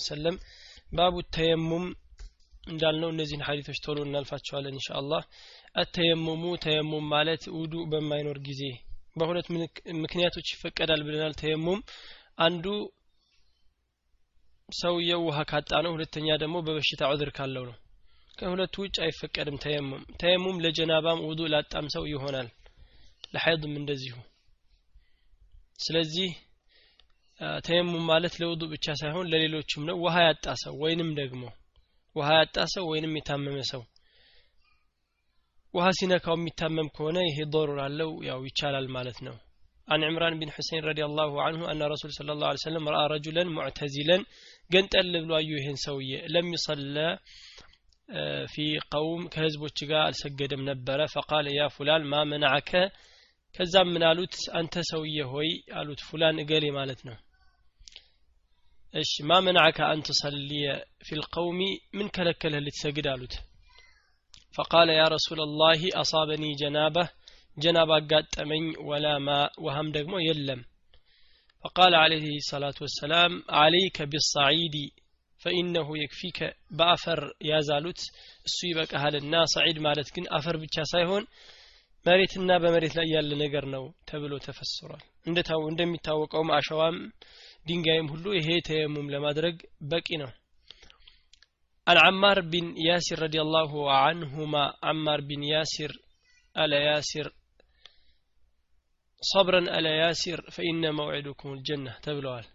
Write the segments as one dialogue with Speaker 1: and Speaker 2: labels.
Speaker 1: ወሰለም ባቡ ተየሙም እንዳልነው እነዚህን ሀዲቶች ቶሎ እናልፋቸዋለን እንሻ አተየሙሙ ተየሙም ማለት ውዱ በማይኖር ጊዜ በሁለት ምክንያቶች ይፈቀዳል ብለናል። ተየሙም አንዱ ሰውየው ውሃ ካጣ ነው ሁለተኛ ደግሞ በበሽታ ዑذር ካለው ነው። ከሁለቱ ውጭ አይፈቀድም ተየሙም። ተየሙም ለጀናባም ውዱ ላጣም ሰው ይሆናል ለሐይድም እንደዚሁ። ስለዚህ ተየሙም ማለት ለውዱ ብቻ ሳይሆን ለሌሎችም ነው ውሃ ያጣ ሰው ወይንም ደግሞ ውሃ ያጣ ሰው ወይንም የታመመ ሰው ውሃ ሲነካው የሚታመም ከሆነ ይሄ ዶሩር አለው ያው ይቻላል ማለት ነው عن عمران بن حسين رضي الله عنه أن رسول صلى الله عليه وسلم رأى رجلا معتزلا قنتل بلو أيهن سوية لم يصلى في قوم كهزب وشقاء سجد منبرة فقال يا فلان ما منعك كذا من ألوت أنت سوية هوي ألوت فلان قالي مالتنا እሺ ማ መናዓከ አን ትሰልየ ፊ ልቀውሚ ምን ከለከለህ ልትሰግድ አሉት ፈቃለ ያ ረሱላ ላህ አሳበኒ ጀናበህ ጀናባ አጋጠመኝ ወላ ማ ውሃም ደግሞ የለም فقال عليه الصلاة والسلام عليك بالصعيد فإنه يكفيك بأفر يا زالوت السوي بك أهل النا صعيد مالت كن أفر بتشا سايهون መሬትና በመሬት ላይ ያለ ነገር ነው ተብሎ ተፈስሯል እንደሚታወቀውም አሸዋም ድንጋይም ሁሉ ይሄ ተየሙም ለማድረግ በቂ ነው عن عمار بن ياسر رضي الله عنهما عمار بن ياسر ألا ياسر صبرا ألا ياسر فإن موعدكم الجنة تبلوال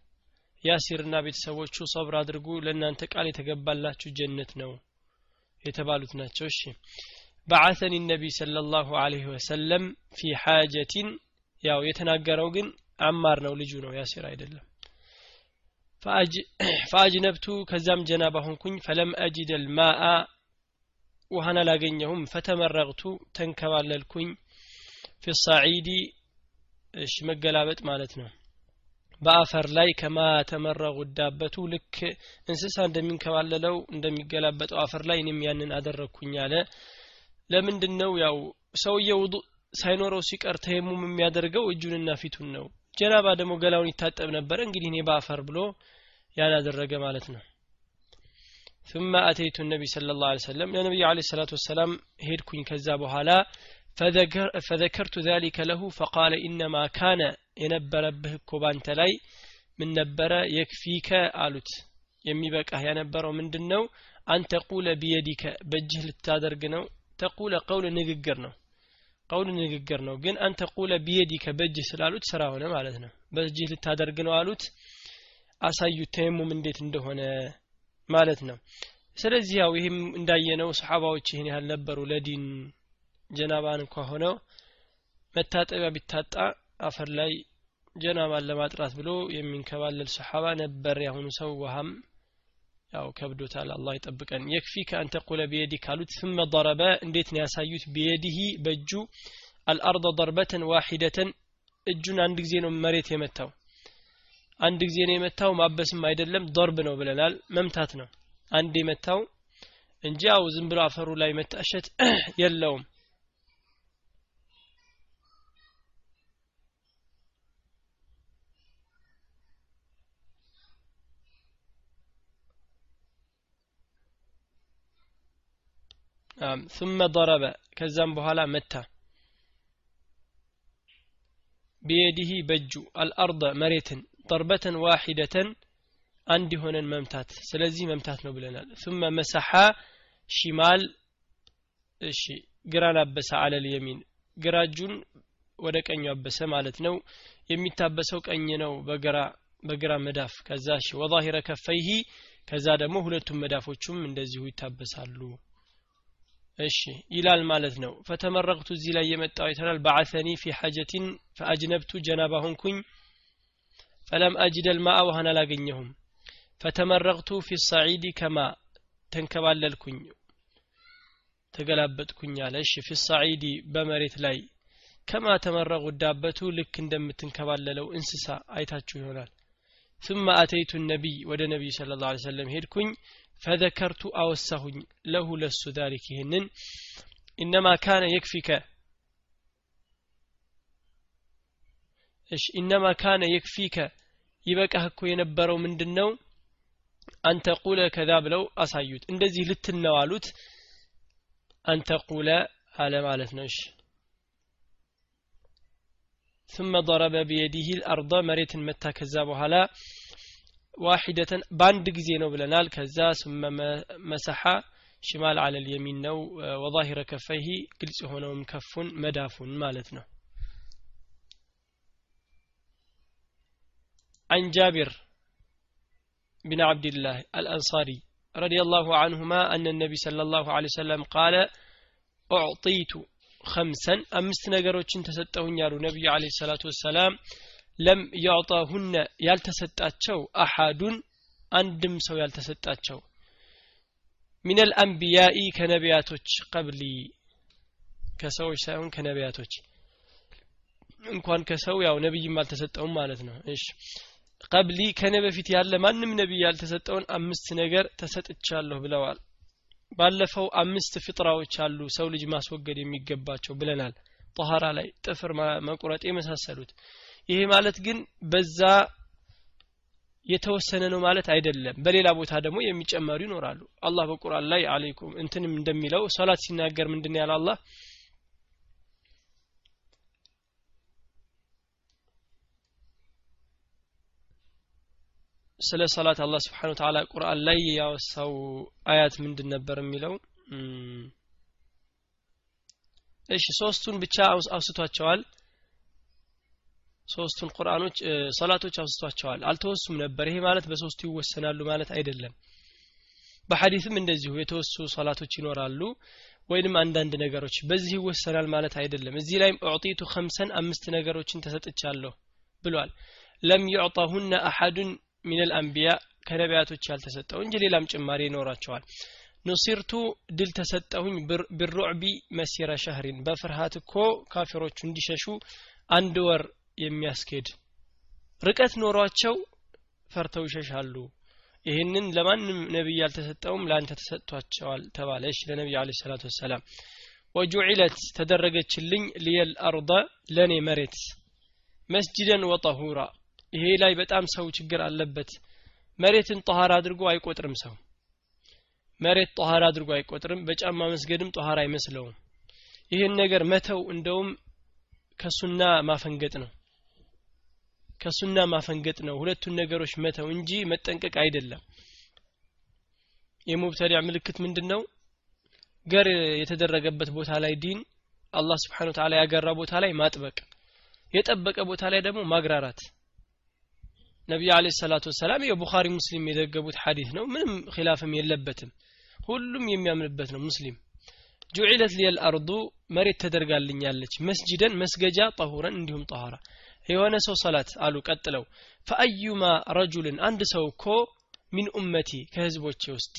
Speaker 1: ያሲርና ቤተሰቦቹ ሰብር አድርጉ ለእናንተ ቃል የተገባላችሁ ጀነት ነው የተባሉት ናቸው እሺ بعثني النبي صلى الله عليه وسلم في حاجة ያው የተናገረው ግን አማር ነው ልጁ ነው ያሲር አይደለም ፈአጅነብቱ ከዛም ጀናባ ሆንኩኝ። ፈለም አጅድ ልማአ ውሃን አላገኘሁም። ፈተመረቅቱ ተንከባለልኩኝ። ፊ ሳዒዲ እሺ መገላበጥ ማለት ነው። በአፈር ላይ ከማ ተመረጉ ዳበቱ ልክ እንስሳ እንደሚንከባለለው እንደሚገላበጠው አፈር ላይ እኔም ያንን አደረግኩኝ አለ። ለምንድን ነው ያው ሰውየው ውዱ ሳይኖረው ሲቀር ተየሙም የሚያደርገው እጁንና ፊቱን ነው። ጀናባ ደግሞ ገላውን ይታጠብ ነበረ እንግዲህ እኔ በአፈር ብሎ ያን አደረገ ማለት ነው ثم أتيت النبي صلى الله عليه وسلم لنبي عليه الصلاة والسلام هيدكوين كذا بهالا فذكر فذكرت ذلك له فقال إنما كان ينبر به كوبان تلاي من نبر يكفيك آلوت የሚበቃህ ያነበረው ምንድን ነው አንተ ቁለ ቢየዲከ በእጅህ ልታደርግ ነው ተቁለ ቀውል ንግግር ነው ቀውል ንግግር ነው ግን አንተ ቁለ ቢየዲከ በእጅህ ስላሉት ስራ ሆነ ማለት ነው በእጅህ ልታደርግ ነው አሉት አሳዩት ተየሙም እንዴት እንደሆነ ማለት ነው። ስለዚህ ያው ይህም እንዳየነው ሰሓባዎች ይህን ያህል ነበሩ። ለዲን ጀናባን እንኳ ሆነው መታጠቢያ ቢታጣ አፈር ላይ ጀናባን ለማጥራት ብሎ የሚንከባለል ሰሓባ ነበር። ያሁኑ ሰው ውሃም ያው ከብዶታል። አላህ ይጠብቀን። የክፊ ከአንተ ቁለ ቢየዲ ካሉት ስመ ضረበ እንዴት ነው ያሳዩት? ቢየዲሂ በእጁ አልአርض ضርበተን ዋሂደተን እጁን አንድ ጊዜ ነው መሬት የመታው። አንድ ጊዜ ነው የመታው ማበስም አይደለም ضرب ነው ብለናል መምታት ነው አንድ የመታው እንጂ ያው ዝም ብሎ አፈሩ ላይ መታሸት የለውም ثم ضرب ከዛም በኋላ መታ بيده በእጁ الأرض መሬትን ጠርበተን ዋሂደተን አንድ የሆነን መምታት። ስለዚህ መምታት ነው ብለናል። ثم መሰሓ ሺማል እሺ ግራን አበሰ አለል የሚን። ግራ እጁን ወደ ቀኙ አበሰ ማለት ነው። የሚታበሰው ቀኝ ነው በግራ በግራ መዳፍ። ከዛ እሺ ወዛሂረ ከፈይሂ ከዛ ደግሞ ሁለቱም መዳፎቹም እንደዚሁ ይታበሳሉ። እሺ ይላል ማለት ነው። ፈተመረቅቱ እዚህ ላይ የመጣው ይተናል። በዓሰኒ ፊ ሐጀቲን ፈአጅነብቱ ጀናባ ሆንኩኝ። فلم أجد الماء وهنا لاقنيهم فتمرغت في الصعيد كما ተንከባለልኩኝ ተገላበጥኩኝ في الصعيد بمريت لي. كما تمرغ ተመረቁ لك ልክ እንደምትንከባለለው እንስሳ አይታችሁ ይሆናል. ثم أتيت النبي ود النبي صلى الله عليه وسلم هيدكن فذكرت أوسهن له لس ذلك هنن إنما كان يكفيك እሺ ኢነማ ካነ የክፊከ ይበቃህ እኮ የነበረው ምንድን ነው አንተቁለ ከዛ ብለው አሳዩት እንደዚህ ልትነው አሉት አንተቁለ አለ ማለት ነው እሺ ثم ضرب بيده الأرض مريت متى كذا بحالا واحدة باند ጊዜ ነው ብለናል ከዛ ثم مسح ሽማል على اليمين ነው وظاهر كفيه ግልጽ የሆነውም ከፉን መዳፉን ማለት ነው عن جابر بن عبد الله الأنصاري رضي الله عنهما أن النبي صلى الله عليه وسلم قال أعطيت خمسا. أمست نقر تستهن يا النبي عليه الصلاة والسلام لم يعطاهن يلتستاتشو أحد أندم سو يلتستاتشو من الأنبياء كنبياتوش قبلي. كسو يساون كنبياتوش. إن كان كسو يا نبي ما تستهم مالتنا إيش ቀብሊ ከነ በፊት ያለ ማንም ነቢይ ያልተሰጠውን አምስት ነገር ተሰጥቻለሁ ብለዋል። ባለፈው አምስት ፍጥራዎች አሉ ሰው ልጅ ማስወገድ የሚገባቸው ብለናል። ጠኋራ ላይ ጥፍር መቁረጥ የመሳሰሉት። ይሄ ማለት ግን በዛ የተወሰነ ነው ማለት አይደለም። በሌላ ቦታ ደግሞ የሚጨመሩ ይኖራሉ። አላህ በቁርአን ላይ አለይኩም እንትንም እንደሚለው ሶላት ሲናገር ምንድን ያለ አላህ ስለ ሰላት አላህ ስብሓን ወተዓላ ቁርአን ላይ ያወሳው አያት ምንድን ነበር የሚለው? እሺ ሶስቱን ብቻ አውስቷቸዋል። ሶስቱን ቁርአኖች ሰላቶች አውስቷቸዋል። አልተወሱም ነበር። ይሄ ማለት በሶስቱ ይወሰናሉ ማለት አይደለም። በሐዲስም እንደዚሁ የተወሱ ሰላቶች ይኖራሉ ወይንም አንዳንድ ነገሮች በዚህ ይወሰናል ማለት አይደለም። እዚህ ላይም ኡዕጢቱ ከምሰን አምስት ነገሮችን ተሰጥቻለሁ ብሏል። ለም ዩዕጣሁነ አሐዱን ሚነል አንቢያ ከነቢያቶች ያልተሰጠው እንጂ ሌላም ጭማሪ ይኖራቸዋል። ኑሲርቱ ድል ተሰጠሁኝ ብሩዕቢ መሲረ ሸህሪን በፍርሃት እኮ ካፊሮቹ እንዲሸሹ አንድ ወር የሚያስኬድ ርቀት ኖሯቸው ፈርተው ይሸሻሉ። ይህንን ለማንም ነቢይ ያልተሰጠውም ለአንተ ተሰጥቷቸዋል ተባለ እሺ ለነቢይ አለ ሰላቱ ወሰላም። ወጁዒለት ተደረገችልኝ ሊየል አርض ለእኔ መሬት። መስጅደን ወጠሁራ ይሄ ላይ በጣም ሰው ችግር አለበት። መሬትን ጠኋራ አድርጎ አይቆጥርም ሰው። መሬት ጠኋራ አድርጎ አይቆጥርም በጫማ መስገድም ጠኋራ አይመስለውም። ይህን ነገር መተው እንደውም ከሱና ማፈንገጥ ነው። ከሱና ማፈንገጥ ነው። ሁለቱን ነገሮች መተው እንጂ መጠንቀቅ አይደለም። የሙብተዲዕ ምልክት ምንድን ነው ገር የተደረገበት ቦታ ላይ ዲን አላህ ስብሓን ያገራ ቦታ ላይ ማጥበቅ የጠበቀ ቦታ ላይ ደግሞ ማግራራት ነቢዩ አለ ሰላቱ ወሰላም የቡኻሪ ሙስሊም የዘገቡት ሐዲስ ነው። ምንም ኪላፍም የለበትም። ሁሉም የሚያምንበት ነው። ሙስሊም ጁዒለት ሊየል አርዱ መሬት ተደርጋልኛለች። መስጅደን መስገጃ ጠሁረን እንዲሁም ጠኋራ የሆነ ሰው ሰላት አሉ። ቀጥለው ፈአዩማ ረጁልን አንድ ሰው እኮ ሚን ኡመቲ ከህዝቦቼ ውስጥ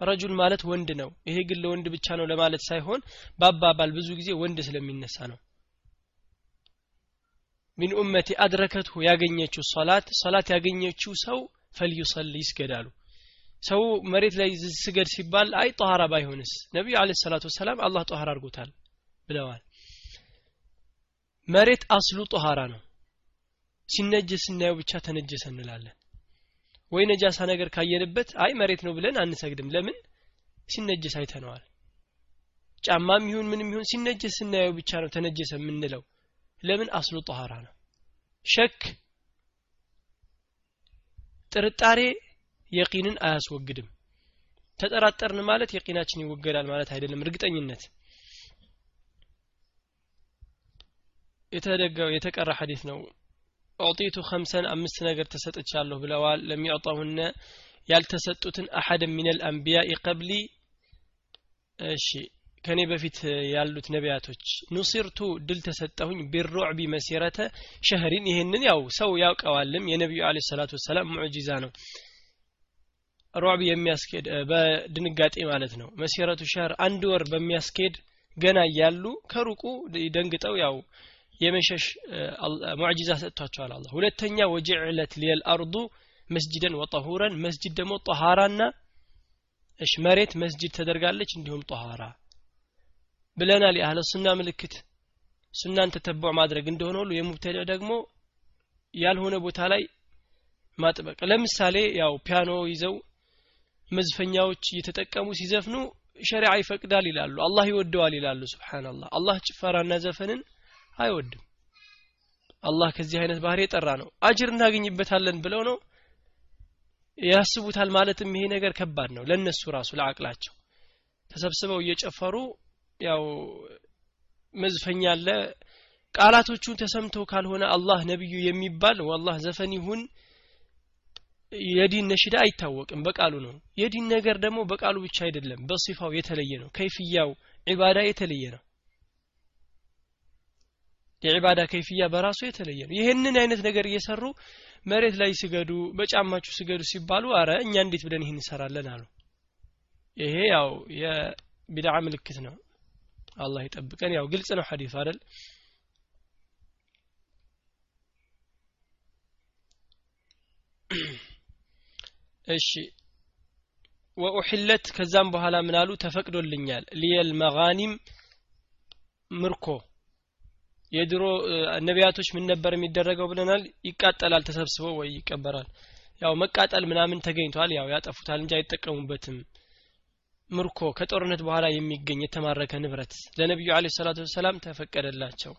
Speaker 1: ረጁል ማለት ወንድ ነው። ይሄ ግን ለወንድ ብቻ ነው ለማለት ሳይሆን በአባባል ብዙ ጊዜ ወንድ ስለሚነሳ ነው من أمتي أدركته ያገኘችው ሶላት ሶላት ያገኘችው ሰው فليصل ይስገዳሉ። ሰው መሬት ላይ ስገድ ሲባል አይ ጠኋራ ባይሆንስ? ነቢዩ عليه الصلاة والسلام አላህ ጠኋራ አድርጎታል ብለዋል። መሬት አስሉ ጠኋራ ነው። ሲነጀስ ስናየው ብቻ ተነጀሰ እንላለን። ወይ ነጃሳ ነገር ካየንበት አይ መሬት ነው ብለን አንሰግድም። ለምን? ሲነጀስ አይተነዋል። ጫማም ይሁን ምንም ይሁን ሲነጀስ ስናየው ብቻ ነው ተነጀሰ የምንለው ለምን አስሉ ጠኋራ ነው ሸክ ጥርጣሬ የቂንን አያስወግድም። ተጠራጠርን ማለት የቂናችን ይወገዳል ማለት አይደለም እርግጠኝነት። የተደገው የተቀራ ሐዲስ ነው። ኡዕጢቱ ከምሰን አምስት ነገር ተሰጥቻለሁ ብለዋል። ለሚዕጣሁነ ያልተሰጡትን أحد من الأنبياء قبلي። እሺ ከኔ በፊት ያሉት ነቢያቶች نصرت ድል ተሰጠሁኝ بالرعب مسيرة شهر። ይህንን ያው ሰው ያውቀዋልም። የነቢዩ عليه الصلاة والسلام ሙዕጂዛ ነው። رعب የሚያስኬድ በድንጋጤ ማለት ነው። مسيرة شهر አንድ ወር በሚያስኬድ ገና እያሉ ከሩቁ ደንግጠው ያው የመሸሽ ሙዕጂዛ ሰጥቷቸዋል አላህ ሁለተኛ وجعلت لي الأرض መስጅደን ወጠሁረን። መስጅድ ደግሞ ጠሃራና እሽ መሬት መስጅድ ተደርጋለች። እንዲሁም ጠሃራ ብለናል የአህለ ሱና ምልክት ሱናን ተተበዕ ማድረግ እንደሆነ ሁሉ የሙብተዳ ደግሞ ያልሆነ ቦታ ላይ ማጥበቅ። ለምሳሌ ያው ፒያኖ ይዘው መዝፈኛዎች እየተጠቀሙ ሲዘፍኑ ሸሪዓ ይፈቅዳል ይላሉ አላህ ይወደዋል ይላሉ። ስብሓንላህ አላህ ጭፈራና ዘፈንን አይወድም። አላህ ከዚህ አይነት ባህሪ የጠራ ነው። አጅር እናገኝበታለን ብለው ነው ያስቡታል። ማለትም ይሄ ነገር ከባድ ነው ለነሱ ራሱ ለአቅላቸው። ተሰብስበው እየጨፈሩ ያው መዝፈኛ አለ። ቃላቶቹን ተሰምተው ካልሆነ አላህ ነብዩ የሚባል ወላህ ዘፈን ይሁን የዲን ነሽዳ አይታወቅም በቃሉ ነው። የዲን ነገር ደግሞ በቃሉ ብቻ አይደለም በሲፋው የተለየ ነው። ከይፍያው ዒባዳ የተለየ ነው። የዒባዳ ከይፍያ በራሱ የተለየ ነው። ይህንን አይነት ነገር እየሰሩ መሬት ላይ ስገዱ በጫማችሁ ስገዱ ሲባሉ አረ እኛ እንዴት ብለን ይህን እንሰራለን አሉ። ይሄ ያው የቢድዓ ምልክት ነው አላህ ይጠብቀን። ያው ግልጽ ነው ሐዲስ አይደል? እሺ። ወኡሕለት ከዛም በኋላ ምን አሉ? ተፈቅዶልኛል። ሊየል መጋኒም ምርኮ። የድሮ ነቢያቶች ምን ነበር የሚደረገው ብለናል? ይቃጠላል ተሰብስበው ወይ ይቀበራል? ያው መቃጠል ምናምን ተገኝቷል። ያው ያጠፉታል እንጂ አይጠቀሙበትም ምርኮ ከጦርነት በኋላ የሚገኝ የተማረከ ንብረት ለነቢዩ አለ ሰላቱ ወሰላም ተፈቀደላቸው።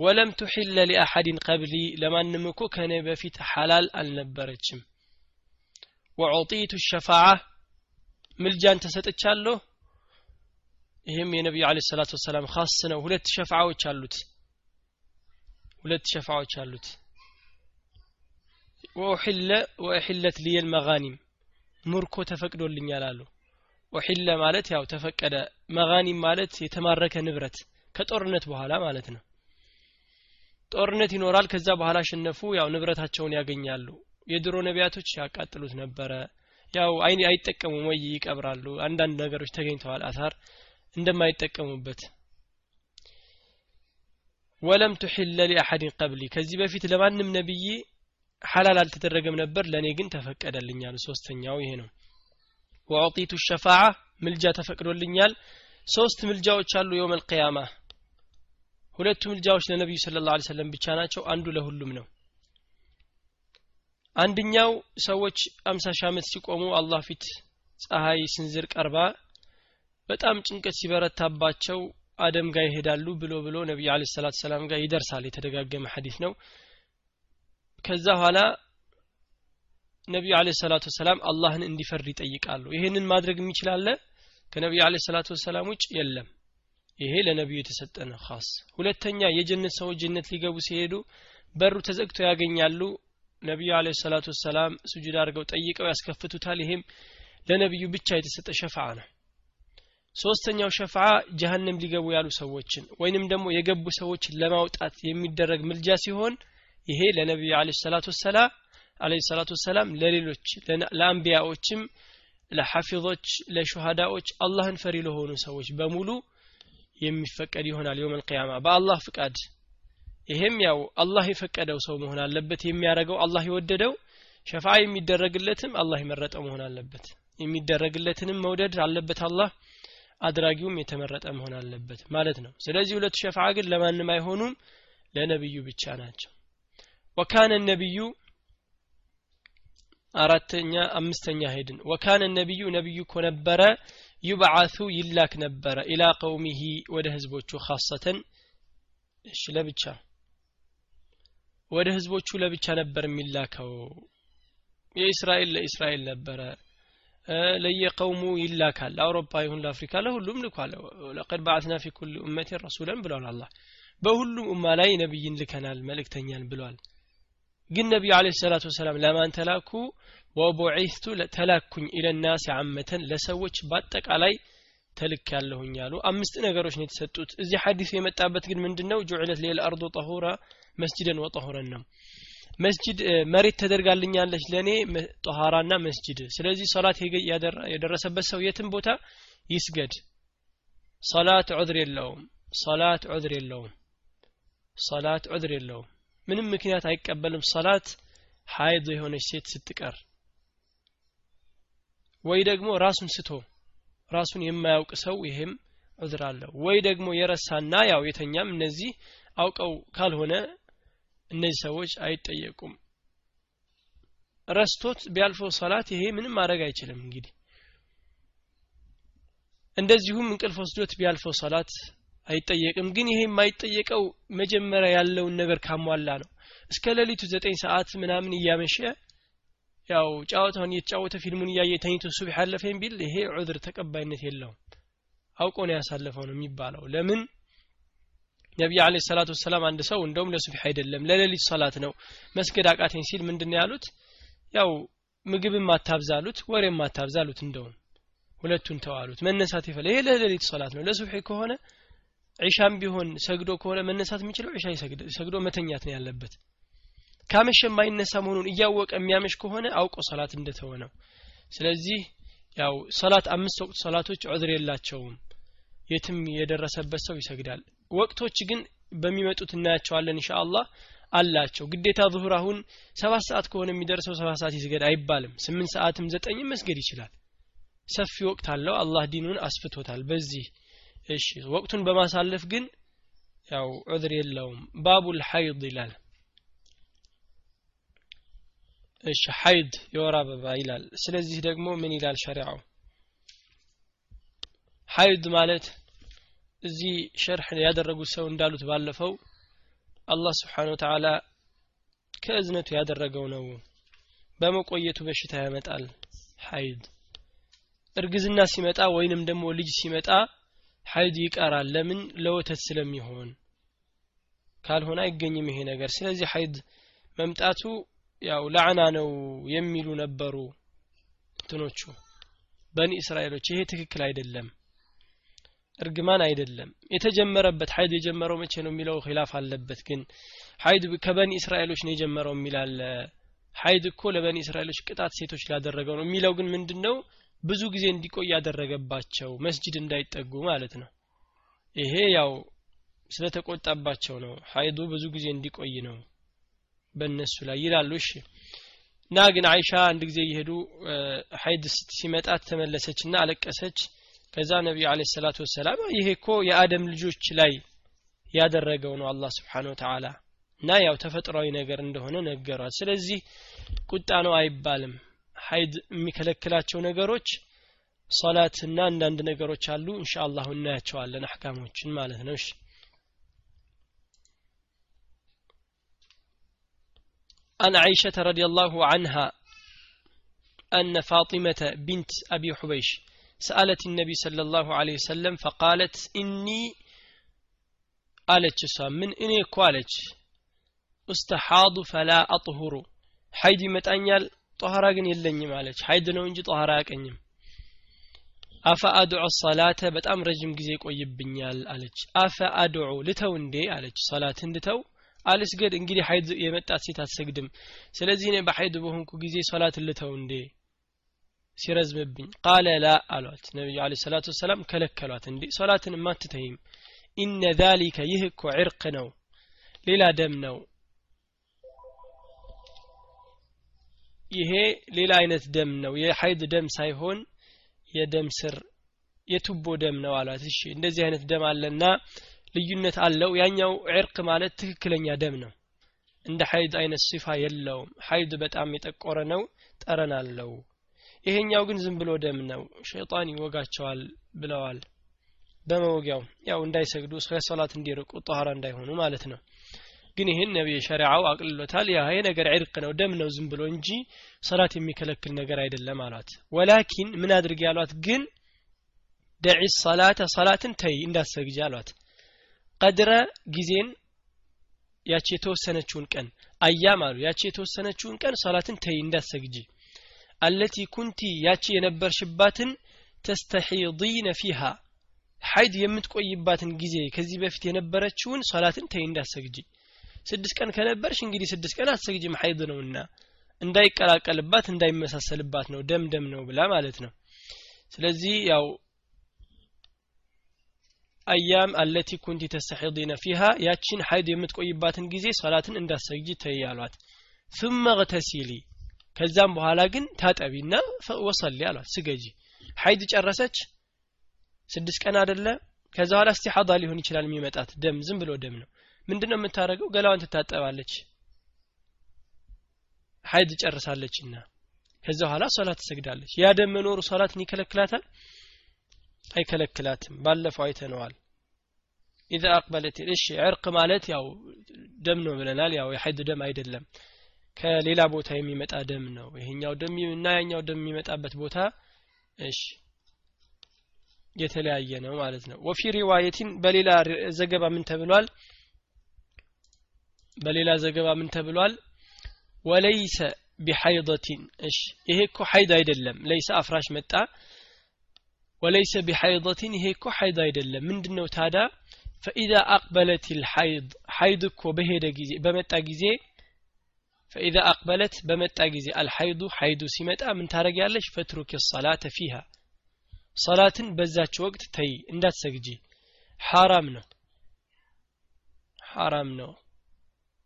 Speaker 1: ወለም ቱሒለ ሊአሐድን ቀብሊ ለማንም እኮ ከኔ በፊት ሐላል አልነበረችም። ወዑጢቱ ሸፋዓ ምልጃን ተሰጥቻለሁ። ይህም የነቢዩ አለ ሰላቱ ወሰላም ካስ ነው። ሁለት ሸፋዓዎች አሉት። ሁለት ሸፋዓዎች አሉት። ወኡሕለ ወኡሕለት ሊየል መጋኒም ምርኮ ተፈቅዶልኛል አሉ ኡሒለ ማለት ያው ተፈቀደ መጋኒም ማለት የተማረከ ንብረት ከጦርነት በኋላ ማለት ነው። ጦርነት ይኖራል ከዛ በኋላ አሸነፉ ያው ንብረታቸውን ያገኛሉ። የድሮ ነቢያቶች ያቃጥሉት ነበረ። ያው አይን አይጠቀሙም ወይ ይቀብራሉ። አንዳንድ ነገሮች ተገኝተዋል አሳር እንደማይጠቀሙበት። ወለም ትሕለ ሊአሐድን ቀብሊ ከዚህ በፊት ለማንም ነብይ ሐላል አልተደረገም ነበር ለእኔ ግን ተፈቀደልኛል ሶስተኛው ይሄ ነው ወአጢቱ ሸፋዓ ምልጃ ተፈቅዶልኛል። ሶስት ምልጃዎች አሉ የውም አልቅያማ ሁለቱ ምልጃዎች ለነቢዩ ስለ ላ ሰለም ብቻ ናቸው አንዱ ለሁሉም ነው። አንደኛው ሰዎች አምሳ ሺህ ዓመት ሲቆሙ አላህ ፊት ፀሐይ ስንዝር ቀርባ በጣም ጭንቀት ሲበረታባቸው አደም ጋር ይሄዳሉ ብሎ ብሎ ነቢዩ አለ ሰላት ሰላም ጋር ይደርሳል የተደጋገመ ሐዲስ ነው። ከዛ ኋላ ነቢዩ አለ ሰላቱ ወሰላም አላህን እንዲፈርድ ይጠይቃሉ። ይህንን ማድረግ የሚችላለ ከነቢዩ አለ ሰላቱ ወሰላም ውጭ የለም። ይሄ ለነቢዩ የተሰጠ ነው ሁለተኛ የጀነት ሰዎች ጀነት ሊገቡ ሲሄዱ በሩ ተዘግቶ ያገኛሉ። ነቢዩ አለ ሰላቱ ወሰላም ሱጁድ አድርገው ጠይቀው ያስከፍቱታል። ይሄም ለነቢዩ ብቻ የተሰጠ ሸፋዓ ነው። ሶስተኛው ሸፋዓ ጀሀነም ሊገቡ ያሉ ሰዎችን ወይንም ደግሞ የገቡ ሰዎችን ለማውጣት የሚደረግ ምልጃ ሲሆን ይሄ ለነቢዩ አለ ሰላቱ ወሰላም አለ ሰላቱ ወሰላም ለሌሎች ለአንቢያዎችም ለሐፊዞች ለሹሃዳዎች አላህን ፈሪ ለሆኑ ሰዎች በሙሉ የሚፈቀድ ይሆናል የውም አልቅያማ በአላህ ፍቃድ። ይሄም ያው አላህ የፈቀደው ሰው መሆን አለበት። የሚያደርገው አላህ የወደደው ሸፋ የሚደረግለትም አላህ የመረጠው መሆን አለበት። የሚደረግለትንም መውደድ አለበት አላህ አድራጊውም የተመረጠ መሆን አለበት ማለት ነው። ስለዚህ ሁለቱ ሸፋ ግን ለማንም አይሆኑም ለነብዩ ብቻ ናቸው። ወካነ ነቢዩ አራተኛ አምስተኛ ሄድን። ወካነ ነቢዩ ነቢዩ እኮ ነበረ። ዩብዓቱ ይላክ ነበረ ኢላ ቀውሚሂ ወደ ህዝቦቹ ካሰተን እሺ ለብቻ። ወደ ህዝቦቹ ለብቻ ነበር የሚላከው። የእስራኤል ለእስራኤል ነበረ። ለየቀውሙ ይላካል። ለአውሮፓ ይሁን ለአፍሪካ ለሁሉም ልኳል። ለቀድ ባዕትና ፊ ኩል ኡመትን ረሱለን ብሏል አላህ። በሁሉም ኡማ ላይ ነቢይን ልከናል መልእክተኛን ብሏል ግን ነቢዩ አለ ሰላቱ ወሰላም ለማን ተላኩ? ወቡዒስቱ ተላኩኝ ኢለናስ አመተን ለሰዎች በአጠቃላይ ተልክ ያለሁኝ አሉ። አምስት ነገሮች ነው የተሰጡት። እዚህ ሐዲሱ የመጣበት ግን ምንድን ነው ጁዕለት ሌል አርዱ ጠሁራ መስጅደን ወጠሁረን ነው። መስጅድ መሬት ተደርጋልኛለች ለእኔ ጠኋራና መስጅድ ስለዚህ ሰላት የደረሰበት ሰው የትም ቦታ ይስገድ። ሰላት ዑድር የለውም። ሰላት ዑድር የለውም። ሰላት ዑድር የለውም ምንም ምክንያት አይቀበልም። ሰላት ሀይድ የሆነች ሴት ስትቀር ወይ ደግሞ ራሱን ስቶ ራሱን የማያውቅ ሰው ይሄም ዑዝር አለው። ወይ ደግሞ የረሳና ያው የተኛም እነዚህ አውቀው ካልሆነ እነዚህ ሰዎች አይጠየቁም። ረስቶት ቢያልፈው ሰላት ይሄ ምንም ማድረግ አይችልም። እንግዲህ እንደዚሁም እንቅልፍ ወስዶት ቢያልፈው ሰላት አይጠየቅም። ግን ይሄ የማይጠየቀው መጀመሪያ ያለውን ነገር ካሟላ ነው። እስከ ሌሊቱ ዘጠኝ ሰዓት ምናምን እያመሸ ያው ጨዋታውን እየተጫወተ ፊልሙን እያየ ተኝቶ ሱብሕ ያለፈኝ ቢል ይሄ ዑድር ተቀባይነት የለውም። አውቆ ነው ያሳለፈው ነው የሚባለው። ለምን? ነቢይ አለ ሰላቱ ወሰላም አንድ ሰው እንደውም ለሱብሕ አይደለም ለሌሊት ሰላት ነው። መስገድ አቃተኝ ሲል ምንድን ያሉት? ያው ምግብም አታብዛሉት ወሬም አታብዛሉት እንደውም ሁለቱን ተዋሉት። መነሳት ይፈለ ይሄ ለሌሊት ሰላት ነው። ለሱብሒ ከሆነ ዒሻም ቢሆን ሰግዶ ከሆነ መነሳት የሚችለው ዒሻ ሰግዶ መተኛት ነው ያለበት። ካመሸ የማይነሳ መሆኑን እያወቀ የሚያመሽ ከሆነ አውቆ ሰላት እንደተወ ነው። ስለዚህ ያው ሰላት አምስት ወቅት ሰላቶች ዑድር የላቸውም። የትም የደረሰበት ሰው ይሰግዳል። ወቅቶች ግን በሚመጡት እናያቸዋለን እንሻ አላህ አላቸው። ግዴታ ዙሁር አሁን ሰባት ሰዓት ከሆነ የሚደርሰው ሰባት ሰዓት ይስገድ አይባልም። ስምንት ሰዓትም ዘጠኝም መስገድ ይችላል። ሰፊ ወቅት አለው። አላህ ዲኑን አስፍቶታል። በዚህ እሺ ወቅቱን በማሳለፍ ግን ያው ዑድር የለውም። باب الحيض ይላል። እሺ ሐይድ የወር አበባ ይላል። ስለዚህ ደግሞ ምን ይላል ሸሪዓው? ሐይድ ማለት እዚህ ሸርሕ ያደረጉት ሰው እንዳሉት ባለፈው አላህ سبحانه وتعالى ከእዝነቱ ያደረገው ነው። በመቆየቱ በሽታ ያመጣል። ሐይድ እርግዝና ሲመጣ ወይንም ደግሞ ልጅ ሲመጣ ሐይድ ይቀራል። ለምን? ለወተት ስለሚሆን። ካልሆነ አይገኝም ይሄ ነገር። ስለዚህ ሐይድ መምጣቱ ያው ላዕና ነው የሚሉ ነበሩ እንትኖቹ በኒ እስራኤሎች። ይሄ ትክክል አይደለም። እርግማን አይደለም። የተጀመረበት ሀይድ የጀመረው መቼ ነው የሚለው ኺላፍ አለበት። ግን ሀይድ ከበኒ እስራኤሎች ነው የጀመረው የሚላል ሀይድ እኮ ለበኒ እስራኤሎች ቅጣት ሴቶች ላደረገው ነው የሚለው ግን ምንድን ነው ብዙ ጊዜ እንዲቆይ ያደረገባቸው መስጅድ እንዳይጠጉ ማለት ነው። ይሄ ያው ስለተቆጣባቸው ነው። ሀይዱ ብዙ ጊዜ እንዲቆይ ነው በእነሱ ላይ ይላሉ። እሺ እና ግን አይሻ አንድ ጊዜ እየሄዱ ሀይድ ሲመጣ ተመለሰች እና አለቀሰች። ከዛ ነቢዩ عليه الصلاة والسلام ይሄ እኮ የአደም ልጆች ላይ ያደረገው ነው አላህ ስብሓን ወተዓላ። እና ያው ተፈጥሯዊ ነገር እንደሆነ ነገሯት ስለዚህ ቁጣ ነው አይባልም ሀይድ የሚከለክላቸው ነገሮች ሶላትና አንዳንድ ነገሮች አሉ እንሻ አላሁ እናያቸዋለን አሕካሞችን ማለት ነው እሺ عن عائشة رضي الله عنها أن فاطمة بنت أبي حبيش سألت النبي صلى الله عليه وسلم فقالت إني قالت من إني قالت استحاض فلا أطهر حيدي متأنيال ጦሃራ ግን የለኝም አለች። ሀይድ ነው እንጂ ጦሃራ አያቀኝም። أفأدع الصلاة በጣም ረዥም ጊዜ ቆይብኛል አለች። أفأدع ልተው እንዴ አለች። ሰላትን ልተው አልስገድ እንግዲህ ሀይድ የመጣት ሴት አትሰግድም። ስለዚህ እኔ በሀይድ በሆንኩ ጊዜ ሶላት ልተው እንዴ ሲረዝምብኝ? قال لا አሏት። ነቢዩ عليه الصلاة والسلام ከለከሏት። እንዲ ሶላትን ማትተይም إن ذلك ይህ እኮ عرق ነው ሌላ ደም ነው። ይሄ ሌላ አይነት ደም ነው። የሀይድ ደም ሳይሆን የደም ስር የቱቦ ደም ነው አሏት። እሺ እንደዚህ አይነት ደም አለና ልዩነት አለው። ያኛው عرق ማለት ትክክለኛ ደም ነው። እንደ ሀይድ አይነት ሲፋ የለውም። ሀይድ በጣም የጠቆረ ነው ጠረን አለው። ይሄኛው ግን ዝም ብሎ ደም ነው። ሸይጣን ይወጋቸዋል ብለዋል። በመወጊያው ያው እንዳይሰግዱ ከሶላት እንዲርቁ ጠኋራ እንዳይሆኑ ማለት ነው ግን ይህን ነቢይ ሸሪዓው አቅልሎታል። ያ ነገር ዕርቅ ነው ደም ነው ዝም ብሎ እንጂ ሰላት የሚከለክል ነገር አይደለም አሏት። ወላኪን ምን አድርግ ያሏት ግን ደዒ ሰላተ ሰላትን ተይ እንዳትሰግጂ አሏት። ቀድረ ጊዜን ያቺ የተወሰነችውን ቀን أيام አሉ ያቺ የተወሰነችውን ቀን ሰላትን ተይ እንዳትሰግጂ። التي كنت ያቺ የነበርሽባትን تستحيضين فيها ሀይድ የምትቆይባትን ጊዜ ከዚህ በፊት የነበረችውን ሰላትን ተይ እንዳትሰግጂ ስድስት ቀን ከነበርሽ እንግዲህ ስድስት ቀን አትሰግጂም ሀይድ ነውና እንዳይቀላቀልባት እንዳይመሳሰልባት ነው ደም ደም ነው ብላ ማለት ነው ስለዚህ ያው አያም አለቲ ኩንቲ ተስተሒዲነ ፊሃ ያቺን ሀይድ የምትቆይባትን ጊዜ ሰላትን እንዳሰግጂ ተያሏት ثم اغتسلي ከዛም በኋላ ግን ታጠቢና ወሰሊ አሏት ስገጂ ሀይድ ጨረሰች ስድስት ቀን አደለ ከዛ በኋላ እስቲሓዳ ሊሆን ይችላል የሚመጣት ደም ዝም ብሎ ደም ነው ምንድነው የምታደርገው? ገላዋን ትታጠባለች። ሀይድ ጨርሳለችና ከዛ በኋላ ሶላት ትሰግዳለች። ያ ደም መኖሩ ሶላትን ይከለክላታል? አይከለክላትም። ባለፈው አይተነዋል። إذا أقبلت እሺ عرق ማለት ያው ደም ነው ብለናል። ያው የሐይድ ደም አይደለም። ከሌላ ቦታ የሚመጣ ደም ነው። ይሄኛው ደም እና ያኛው ደም የሚመጣበት ቦታ እሺ የተለያየ ነው ማለት ነው። وفي رواية በሌላ ዘገባ ምን ተብሏል በሌላ ዘገባ ምን ተብሏል? وليس بحيضة እሺ ይሄ እኮ ሐይድ አይደለም ليس አፍራሽ መጣ። وليس بحيضة ይሄ እኮ ሐይድ አይደለም። ምንድነው ታዳ فإذا أقبلت الحيض ሐይድ እኮ በሄደ ጊዜ በመጣ ጊዜ فإذا أقبلت በመጣ ጊዜ الحيض ሐይዱ ሲመጣ ምን ታደረጊያለሽ فاترك الصلاة فيها ሰላትን በዛች ወቅት ተይ እንዳትሰግጂ። ሐራም ነው ሐራም ነው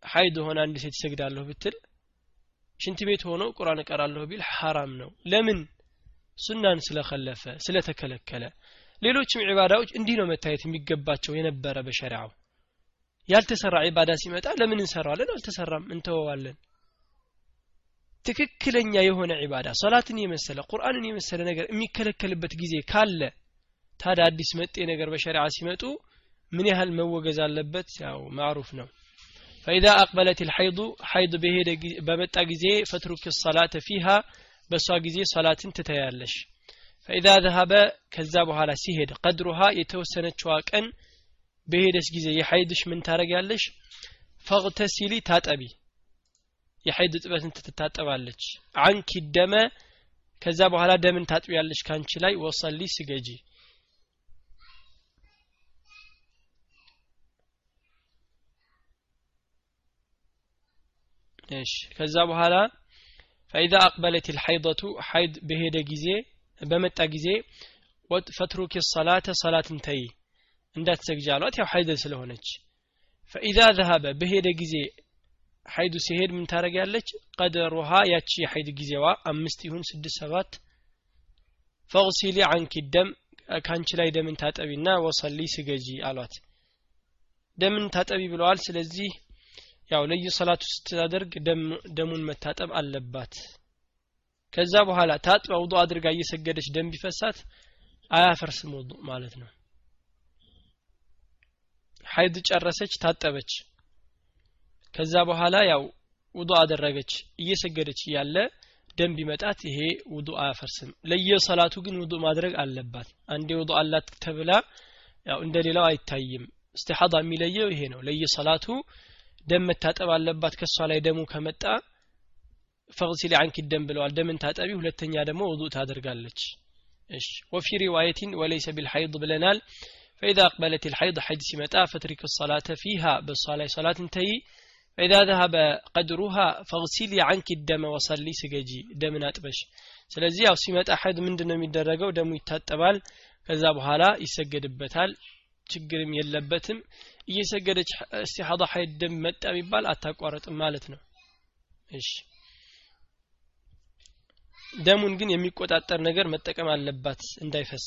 Speaker 1: ሀይድ ሆነ አንድ ሴት ይሰግዳለሁ ብትል ሽንት ቤት ሆኖ ቁርአን እቀራለሁ ቢል ሐራም ነው። ለምን? ሱናን ስለከለፈ ስለተከለከለ። ሌሎችም ዒባዳዎች እንዲህ ነው መታየት የሚገባቸው የነበረ በሸሪዓው። ያልተሰራ ዒባዳ ሲመጣ ለምን እንሰራዋለን? አልተሰራም እንተወዋለን። ትክክለኛ የሆነ ዒባዳ ሶላትን የመሰለ ቁርአንን የመሰለ ነገር የሚከለከልበት ጊዜ ካለ ታዲያ አዲስ መጤ ነገር በሸሪዓ ሲመጡ ምን ያህል መወገዝ አለበት? ያው ማዕሩፍ ነው ፈኢዛ አቅበለት ልሐይዱ ሐይድ በሄደ በመጣ ጊዜ ፈትሩክ ሰላተ ፊሃ በእሷ ጊዜ ሶላትን ትተያለሽ ፈኢዛ ዘሀበ ከዛ በኋላ ሲሄድ ቀድሩሃ የተወሰነችዋ ቀን በሄደች ጊዜ የሐይድሽ ምን ታረጊያለሽ ፈቅተሲሊ ታጠቢ። የሐይድ ጥበትን ትታጠባለች። አንኪ ደመ ከዛ በኋላ ደምን ታጥቢያለች ካንቺ ላይ። ወሰሊ ስገጂ እሺ ከዛ በኋላ ፈኢዛ አቅበለት ልሐይضቱ ሐይድ በሄደ ጊዜ በመጣ ጊዜ ፈትሩክ ሰላተ ሰላትን ተይ እንዳትሰግጂ አሏት። ያው ሐይድ ስለሆነች ፈኢዛ ዘሀበ በሄደ ጊዜ ሐይዱ ሲሄድ ምን ታደረጊያለች ቀደሩሃ ያቺ የሐይድ ጊዜዋ አምስት ይሁን ስድስት ሰባት ፈቅሲሊ አንኪ ደም ካንቺ ላይ ደምን ታጠቢና ወሰሊ ስገጂ አሏት። ደምን ታጠቢ ብለዋል። ስለዚህ ያው ለየ ሰላቱ ስታደርግ ደሙን መታጠብ አለባት። ከዛ በኋላ ታጥባ ውዱ አድርጋ እየሰገደች ደም ቢፈሳት አያፈርስም ውዱ ማለት ነው። ሀይድ ጨረሰች ታጠበች። ከዛ በኋላ ያው ውዱ አደረገች እየሰገደች እያለ ደም ቢመጣት ይሄ ውዱ አያፈርስም። ለየሰላቱ ግን ውዱ ማድረግ አለባት። አንዴ ውዱ አላት ተብላ ያው እንደ ሌላው አይታይም። እስቲሓዳ የሚለየው ይሄ ነው። ለየሰላቱ ደም መታጠብ አለባት ከሷ ላይ ደሙ ከመጣ ፈግሲሊ አንኪ ደም ብለዋል ደምን ታጠቢ ሁለተኛ ደግሞ ውዱእ ታደርጋለች እሺ ወፊ ሪዋየቲን ወለይሰ ቢልሐይድ ብለናል فإذا أقبلت الحيض حيض سمتا فترك الصلاة فيها بالصلاة صلاة انتهي فإذا ذهب قدرها فاغسلي عنك الدم وصلي سجي دم ناتبش ስለዚህ ያው ሲመጣ ሐይድ ምንድን ነው የሚደረገው ደሙ ይታጠባል ከዛ በኋላ ይሰገድበታል ችግርም የለበትም እየሰገደች እስቲሐዳ ሐይድ ደም መጣ የሚባል አታቋረጥም ማለት ነው እሺ ደሙን ግን የሚቆጣጠር ነገር መጠቀም አለባት እንዳይፈስ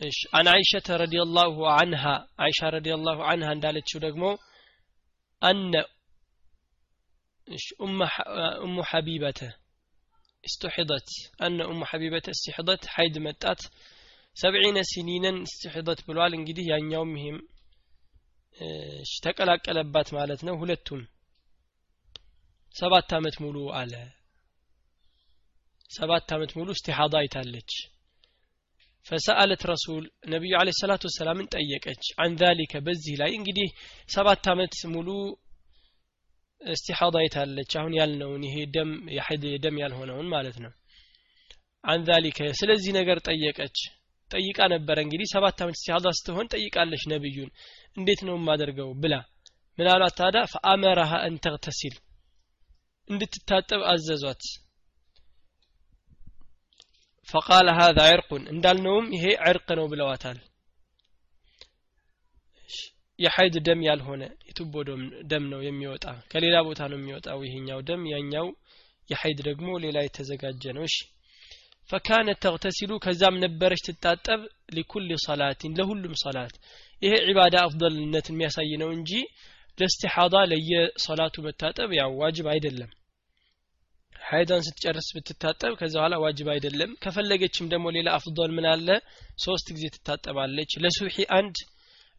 Speaker 1: እሺ አን አይሸተ ረዲየላሁ አንሃ አይሻ ረዲየላሁ አንሃ እንዳለችው ደግሞ አነ እሺ ኡሙ ሐቢበተ استحضت أن أم حبيبة استحضت حيد متات سبعين سنينا استحضت ብሏል እንግዲህ ያኛውም ይሄም ተቀላቀለባት ማለት ነው። ሁለቱም ሰባት አመት ሙሉ አለ። ሰባት አመት ሙሉ እስቲሓዳ አይታለች። ፈሰአለት ረሱል ነቢዩ አለ ሰላቱ ወሰላምን ጠየቀች። አን ዛሊከ በዚህ ላይ እንግዲህ ሰባት አመት ሙሉ እስቲሓዳ አይታለች። አሁን ያልነውን ይሄ ደም የሐይድ ደም ያልሆነውን ማለት ነው። አን ዛሊከ ስለዚህ ነገር ጠየቀች ጠይቃ ነበረ። እንግዲህ ሰባት አመት እስቲሓዳ ስትሆን ጠይቃለች ነብዩን። እንዴት ነው የማደርገው ብላ አሏት ታዳ ፈአመረሃ አን ተግተሲል እንድትታጠብ አዘዟት። ፈቃለ ሀዛ ዕርቁን እንዳልነውም ይሄ ዕርቅ ነው ብለዋታል። የሐይድ ደም ያልሆነ የቱቦ ደም ነው የሚወጣ ከሌላ ቦታ ነው የሚወጣው ይሄኛው ደም። ያኛው የሐይድ ደግሞ ሌላ የተዘጋጀ ነው። እሺ ፈካነት ተግተሲሉ ከዛም ነበረች ትታጠብ ሊኩል ሰላቲን ለሁሉም ሰላት ይሄ ዒባዳ አፍضልነት የሚያሳይ ነው እንጂ ለእስቲሓዳ ለየሰላቱ መታጠብ ያው ዋጅብ አይደለም። ሀይዷን ስትጨርስ ብትታጠብ ከዛ በኋላ ዋጅብ አይደለም። ከፈለገችም ደግሞ ሌላ አፍዶል ምን አለ? ሶስት ጊዜ ትታጠባለች። ለሱብሒ አንድ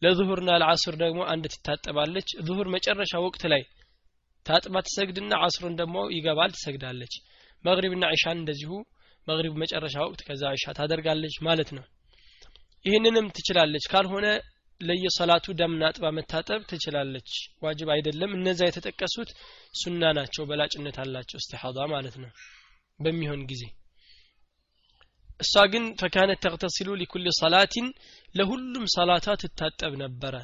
Speaker 1: ለዙሁርና ለአስር ደግሞ አንድ ትታጠባለች። ዙሁር መጨረሻ ወቅት ላይ ታጥባ ትሰግድና አስሩን ደግሞ ይገባል ትሰግዳለች። መግሪብና ዒሻን እንደዚሁ መግሪብ መጨረሻ ወቅት ከዛ ዒሻ ታደርጋለች ማለት ነው። ይህንንም ትችላለች። ካልሆነ ለየሰላቱ ደምና አጥባ መታጠብ ትችላለች። ዋጅብ አይደለም። እነዛ የተጠቀሱት ሱና ናቸው በላጭነት አላቸው እስትሐዳ ማለት ነው። በሚሆን ጊዜ እሷ ግን ፈካነት ተቅተሲሉ ሊኩል ሰላቲን ለሁሉም ሰላቷ ትታጠብ ነበረ።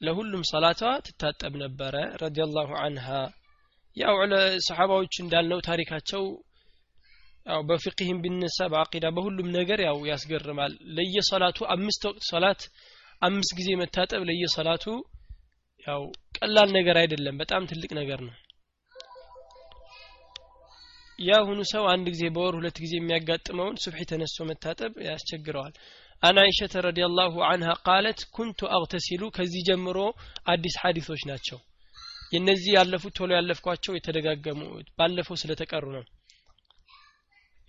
Speaker 1: ለሁሉም ሰላቷ ትታጠብ ነበረ ረዲየላሁ አንሃ ያው ሰሓባዎች እንዳልነው ታሪካቸው ያው በፍቅህም ቢነሳ በአቂዳ በሁሉም ነገር ያው ያስገርማል። ለየሰላቱ አምስት ወቅት ሰላት አምስት ጊዜ መታጠብ ለየሰላቱ ያው ቀላል ነገር አይደለም። በጣም ትልቅ ነገር ነው። ያሁኑ ሰው አንድ ጊዜ በወር ሁለት ጊዜ የሚያጋጥመውን ሱብሒ ተነስቶ መታጠብ ያስቸግረዋል። አን አይሸተ ረዲየላሁ አንሃ ቃለት ኩንቱ አግተሲሉ ከዚህ ጀምሮ አዲስ ሐዲሶች ናቸው። የነዚህ ያለፉት ቶሎ ያለፍኳቸው የተደጋገሙ ባለፈው ስለተቀሩ ነው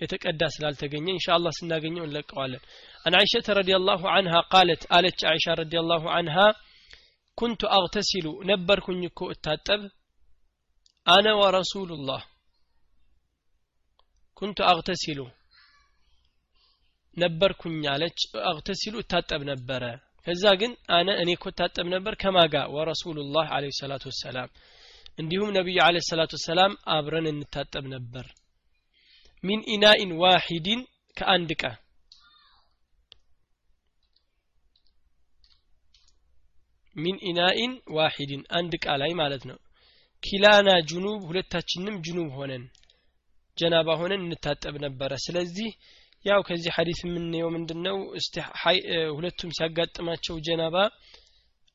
Speaker 1: የተቀዳ ስላልተገኘ ኢንሻአላህ ስናገኘው እንለቀዋለን። አን አይሸተ ረዲየላሁ አንሃ ቃለት አለች። አይሻ ረዲየላሁ አንሃ ኩንቱ አግተሲሉ ነበርኩኝ እኮ እታጠብ አነ ወረሱሉላህ ኩንቱ አግተሲሉ ነበርኩኝ አለች። አግተሲሉ እታጠብ ነበረ። ከዛ ግን አነ እኔ እኮ እታጠብ ነበር ከማጋ ወረሱሉላህ አለይሂ ሰላቱ ወሰላም። እንዲሁም ነቢዩ አለይሂ ሰላቱ ወሰላም አብረን እንታጠብ ነበር ሚን ኢናኢን ዋሂድን ከአንድ እቃ ሚን ኢናኢን ዋሂድን አንድ እቃ ላይ ማለት ነው። ኪላና ጁኑብ ሁለታችንም ጁኑብ ሆነን ጀናባ ሆነን እንታጠብ ነበረ። ስለዚህ ያው ከዚህ ሐዲስ የምንየው ምንድነው? እስቲ ሁለቱም ሲያጋጥማቸው ጀናባ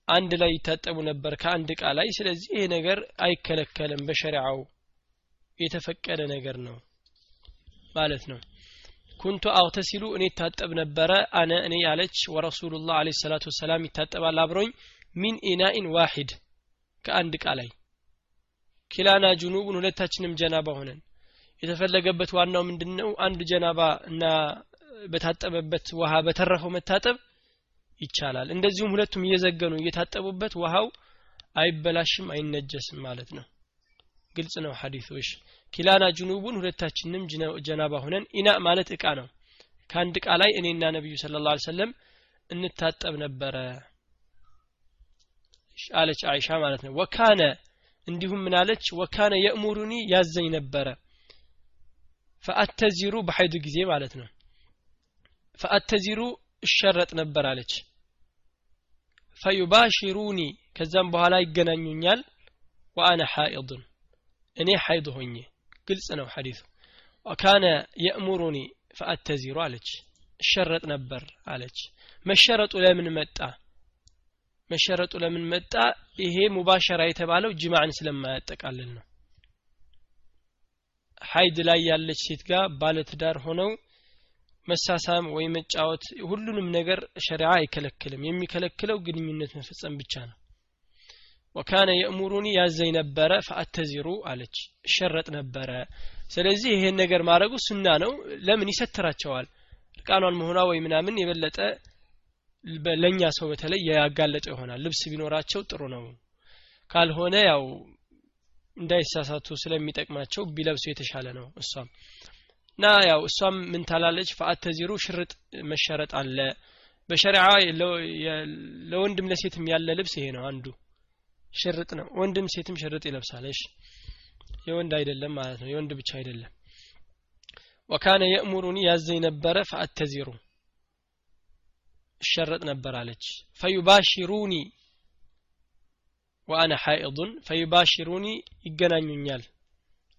Speaker 1: አንድ ላይ ይታጠቡ ነበር ከአንድ እቃ ላይ ስለዚህ ይሄ ነገር አይከለከልም በሸሪዓው የተፈቀደ ነገር ነው ማለት ነው። ኩንቱ አውተሲሉ እኔ ይታጠብ ነበረ አነ እኔ ያለች ወረሱሉላህ አለ ሰላቱ ወሰላም ይታጠባል አብሮኝ። ሚን ኢናኢን ዋሂድ ከአንድ እቃ ላይ ኪላና ጁኑቡን ሁለታችንም ጀናባ ሆነን። የተፈለገበት ዋናው ምንድነው? አንድ ጀናባ እና በታጠበበት ውሃ በተረፈው መታጠብ ይቻላል። እንደዚሁም ሁለቱም እየዘገኑ እየታጠቡበት ውሃው አይበላሽም አይነጀስም ማለት ነው ግልጽ ነው ሐዲሶች። ኪላና ጅኑቡን ሁለታችንም ጀናባ ሆነን ኢና ማለት እቃ ነው። ከአንድ እቃ ላይ እኔና ነቢዩ ስለ ላ ሰለም እንታጠብ ነበረ። አለች አይሻ ማለት ነው። ወካነ እንዲሁም ምን አለች? ወካነ የእሙሩኒ ያዘኝ ነበረ። ፈአተዚሩ በሐይዱ ጊዜ ማለት ነው። ፈአተዚሩ እሸረጥ ነበር አለች። ፈዩባሽሩኒ ከዛም በኋላ ይገናኙኛል። ወአነ ሐኢድን እኔ ሐይድ ሆኜ ግልጽ ነው ሐዲሱ። ወካነ የእሙሩኒ ፈአተዚሩ አለች። እሸረጥ ነበር አለች። መሸረጡ ለምን መጣ? መሸረጡ ለምን መጣ? ይሄ ሙባሸራ የተባለው ጅማዕን ስለማያጠቃልል ነው። ሀይድ ላይ ያለች ሴት ጋር ባለትዳር ሆነው መሳሳም ወይ መጫወት ሁሉንም ነገር ሸሪዓ አይከለክልም። የሚከለክለው ግንኙነት መፈጸም ብቻ ነው ወካነ የእሙሩኒ ያዘኝ ነበረ ፈአተዚሩ አለች እሸረጥ ነበረ ስለዚህ ይሄን ነገር ማድረጉ ሱና ነው። ለምን ይሰትራቸዋል? እርቃኗን መሆኗ ወይ ምናምን የበለጠ ለእኛ ሰው በተለይ ያጋለጠው ይሆናል። ልብስ ቢኖራቸው ጥሩ ነው። ካልሆነ ያው እንዳይሳሳቱ ስለሚጠቅማቸው ቢለብሱ የተሻለ ነው እሷም። እና ያው እሷም ምን ታላለች? ፈአተዚሩ ሽርጥ መሸረጥ አለ። በሸሪዓ ለወንድም ለሴትም ያለ ልብስ ይሄ ነው አንዱ ሽርጥ ነው። ወንድም ሴትም ሽርጥ ይለብሳለሽ። የወንድ አይደለም ማለት ነው። የወንድ ብቻ አይደለም። ወካነ የእሙሩኒ ያዘኝ ነበረ ፈአተዚሩ እሸረጥ ነበር አለች። ፈዩባሽሩኒ ወአነ ሐኢዱን ፈዩባሽሩኒ ይገናኙኛል።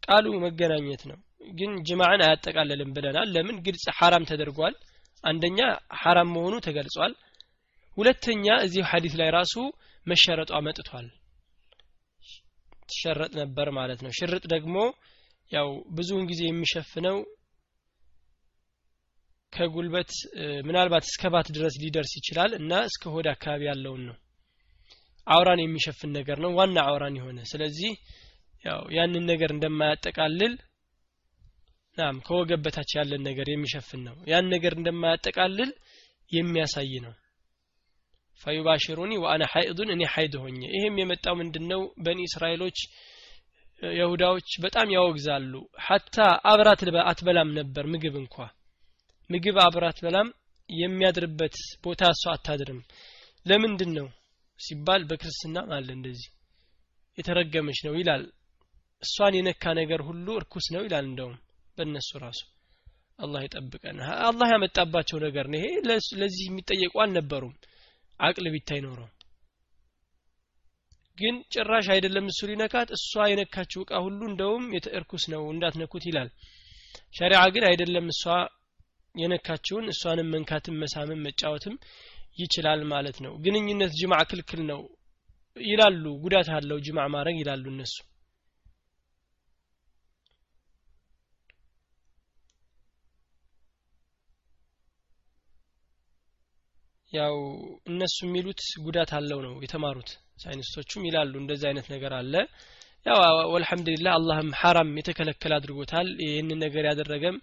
Speaker 1: ቃሉ መገናኘት ነው። ግን ጅማዕን አያጠቃልልም ብለናል። ለምን? ግልጽ ሐራም ተደርጓል። አንደኛ ሐራም መሆኑ ተገልጿል። ሁለተኛ እዚህ ሐዲስ ላይ ራሱ መሸረጧ መጥቷል ትሸረጥ ነበር ማለት ነው። ሽርጥ ደግሞ ያው ብዙውን ጊዜ የሚሸፍነው ከጉልበት ምናልባት እስከ ባት ድረስ ሊደርስ ይችላል እና እስከ ሆድ አካባቢ ያለውን ነው። አውራን የሚሸፍን ነገር ነው። ዋና አውራን የሆነ ስለዚህ ያው ያንን ነገር እንደማያጠቃልል ናም ከወገብ በታች ያለን ነገር የሚሸፍን ነው። ያን ነገር እንደማያጠቃልል የሚያሳይ ነው ፈዩባሽሩኒ ወአነ ሐይዱን እኔ ሐይድ ሆኜ። ይሄም የመጣው ምንድነው? በኒ እስራኤሎች የሁዳዎች በጣም ያወግዛሉ። ሐታ አብራት አትበላም ነበር ምግብ እንኳ። ምግብ አብራት በላም የሚያድርበት ቦታ እሷ አታድርም። ለምንድን ነው ሲባል በክርስትና አለ እንደዚህ የተረገመች ነው ይላል። እሷን የነካ ነገር ሁሉ እርኩስ ነው ይላል እንደውም በእነሱ ራሱ። አላህ ይጠብቀን። አላህ ያመጣባቸው ነገር ነው ይሄ። ለዚህ የሚጠየቁ አልነበሩም አቅል ቢታይ ኖረው ግን ጭራሽ አይደለም እሱ ሊነካት እሷ የነካችው እቃ ሁሉ እንደውም እርኩስ ነው እንዳትነኩት ይላል። ሸሪዓ ግን አይደለም እሷ የነካችውን እሷንም መንካትም መሳምም መጫወትም ይችላል ማለት ነው። ግንኙነት ጅማዕ ክልክል ነው ይላሉ ጉዳት አለው ጅማዕ ማድረግ ይላሉ እነሱ ያው እነሱ የሚሉት ጉዳት አለው ነው የተማሩት። ሳይንስቶቹም ይላሉ እንደዚህ አይነት ነገር አለ። ያው ወልሐምዱሊላህ አላህም ሐራም የተከለከለ አድርጎታል። ይህንን ነገር ያደረገም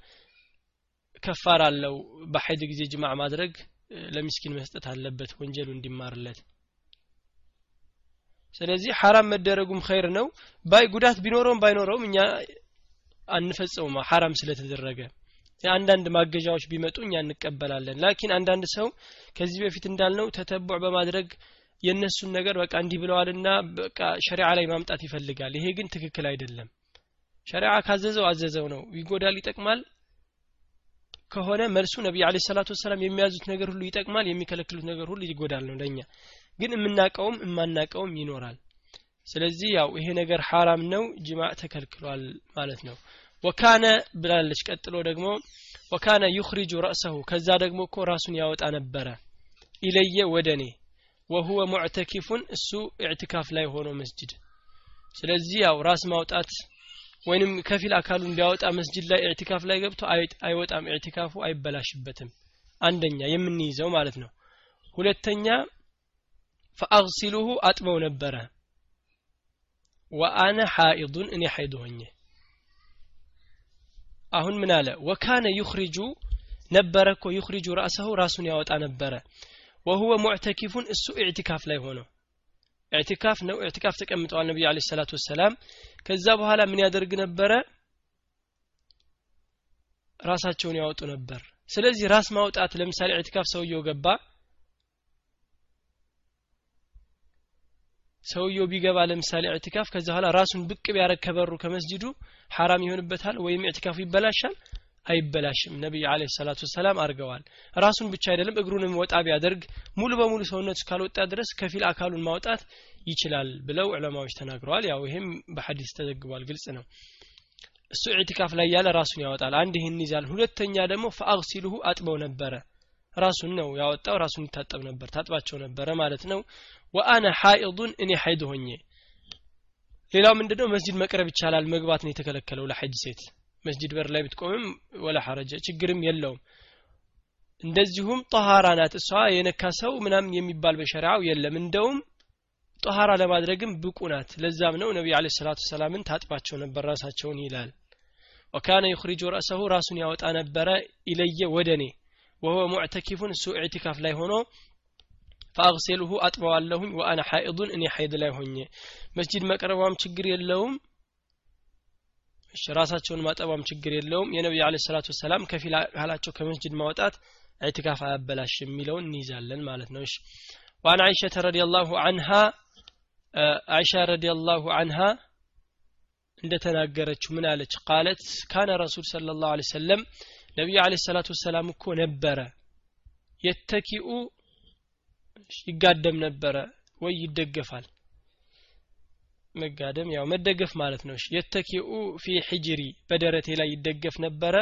Speaker 1: ከፋር አለው። በሐይድ ጊዜ ጅማዕ ማድረግ ለሚስኪን መስጠት አለበት ወንጀሉ እንዲማርለት። ስለዚህ ሐራም መደረጉም ኸይር ነው። ባይ ጉዳት ቢኖረውም ባይኖረውም እኛ አንፈጸውም ሐራም ስለተደረገ አንዳንድ ማገዣዎች ቢመጡ እኛ እንቀበላለን። لكن አንዳንድ ሰው ከዚህ በፊት እንዳልነው تتبع በማድረግ የእነሱን ነገር በቃ እንዲህ ብለዋልና በቃ ሸሪዓ ላይ ማምጣት ይፈልጋል። ይሄ ግን ትክክል አይደለም። ሸሪዓ ካዘዘው አዘዘው ነው። ይጎዳል ይጠቅማል። ከሆነ መልሱ ነቢ አለ ሰላቱ ወሰላም የሚያዙት ነገር ሁሉ ይጠቅማል የሚከለክሉት ነገር ሁሉ ይጎዳል ነው ለኛ ግን የምናቀውም የማናቀውም ይኖራል። ስለዚህ ያው ይሄ ነገር ሐራም ነው ጅማዕ ተከልክሏል ማለት ነው ወካነ ብላለች። ቀጥሎ ደግሞ ወካነ ዩኽሪጁ ረእሰሁ ከዛ ደግሞ እኮ ራሱን ያወጣ ነበረ። ኢለየ ወደ እኔ ወሁወ ሙዕተኪፉን እሱ ኢዕትካፍ ላይ ሆኖ መስጅድ። ስለዚህ ያው ራስ ማውጣት ወይንም ከፊል አካሉን ቢያወጣ መስጅድ ላይ ኢዕቲካፍ ላይ ገብቶ አይወጣም ኢዕቲካፉ አይበላሽበትም። አንደኛ የምንይዘው ማለት ነው። ሁለተኛ فأغسله አጥበው ነበረ። وأنا حائض እኔ ሐይድ ሆኜ አሁን ምን አለ? وكان يخرج ነበረ እኮ يخرج رأسه ራሱን ያወጣ ነበረ። وهو معتكف እሱ ኢዕቲካፍ ላይ ሆነው ኢዕቲካፍ ነው። ኢዕቲካፍ ተቀምጠዋል ነቢዩ عليه الصلاة والسلام። ከዛ በኋላ ምን ያደርግ ነበረ? ራሳቸውን ያወጡ ነበር። ስለዚህ ራስ ማውጣት ለምሳሌ ኢዕቲካፍ ሰውየው ገባ ሰውየው ቢገባ ለምሳሌ ኢዕቲካፍ ከዛ በኋላ ራሱን ብቅ ቢያረግ ከበሩ ከመስጅዱ ሐራም ይሆንበታል ወይም ኢዕቲካፉ ይበላሻል? አይበላሽም። ነቢይ አለ ሰላቱ ወሰላም አድርገዋል። ራሱን ብቻ አይደለም እግሩንም ወጣ ቢያደርግ ሙሉ በሙሉ ሰውነቱ እስካልወጣ ድረስ ከፊል አካሉን ማውጣት ይችላል ብለው ዑለማዎች ተናግረዋል። ያው ይሄም በሐዲስ ተዘግቧል ግልጽ ነው። እሱ ኢዕቲካፍ ላይ ያለ ራሱን ያወጣል። አንድ ይህን ይዛል። ሁለተኛ ደግሞ ፈአግሲሉሁ አጥበው ነበረ ራሱን ነው ያወጣው ራሱን ይታጠብ ነበር ታጥባቸው ነበረ ማለት ነው። ወአነ ሐኢዱን እኔ ሐይድ ሆኜ። ሌላው ምንድነው? መስጂድ መቅረብ ይቻላል መግባት ነው የተከለከለው ለሐጅ ሴት። መስጂድ በር ላይ ብትቆምም ወላ ሐረጀ ችግርም የለውም። እንደዚሁም ጠሃራ ናት። እሷ የነካ ሰው ምናምን የሚባል በሸሪዓው የለም። እንደውም ጠሃራ ለማድረግም ብቁ ናት። ለዛም ነው ነቢ አለ ሰላቱ ሰላምን ታጥባቸው ነበር ራሳቸውን ይላል። ወካነ ዩኽሪጁ ረእሰሁ ራሱን ያወጣ ነበረ ኢለየ ወደ እኔ ወሁወ ሙዕተኪፉን እሱ ኢዕቲካፍ ላይ ሆኖ ፈአግሴልሁ አጥበዋለሁኝ ወአነ ሐኢዱን እኔ ሐይድ ላይ ሆኜ መስጂድ መቅረቧም ችግር የለውም እሺ ራሳቸውን ማጠባም ችግር የለውም የነቢዩ አለ ሰላቱ ወሰላም ከፊል አካላቸው ከመስጅድ ማውጣት ኢዕቲካፍ አያበላሽ የሚለውን እንይዛለን ማለት ነው እሺ وعن عائشة رضي الله عنها عائشة رضي الله عنها እንደተናገረችው ምን አለች ቃለት ካነ ረሱል صلى الله عليه وسلم ነቢዩ አለ ሰላቱ ወሰላም እኮ ነበረ። የተኪኡ ይጋደም ነበረ ወይ ይደገፋል? መጋደም ያው መደገፍ ማለት ነው። የተኪኡ ፊ ሕጅሪ በደረቴ ላይ ይደገፍ ነበረ?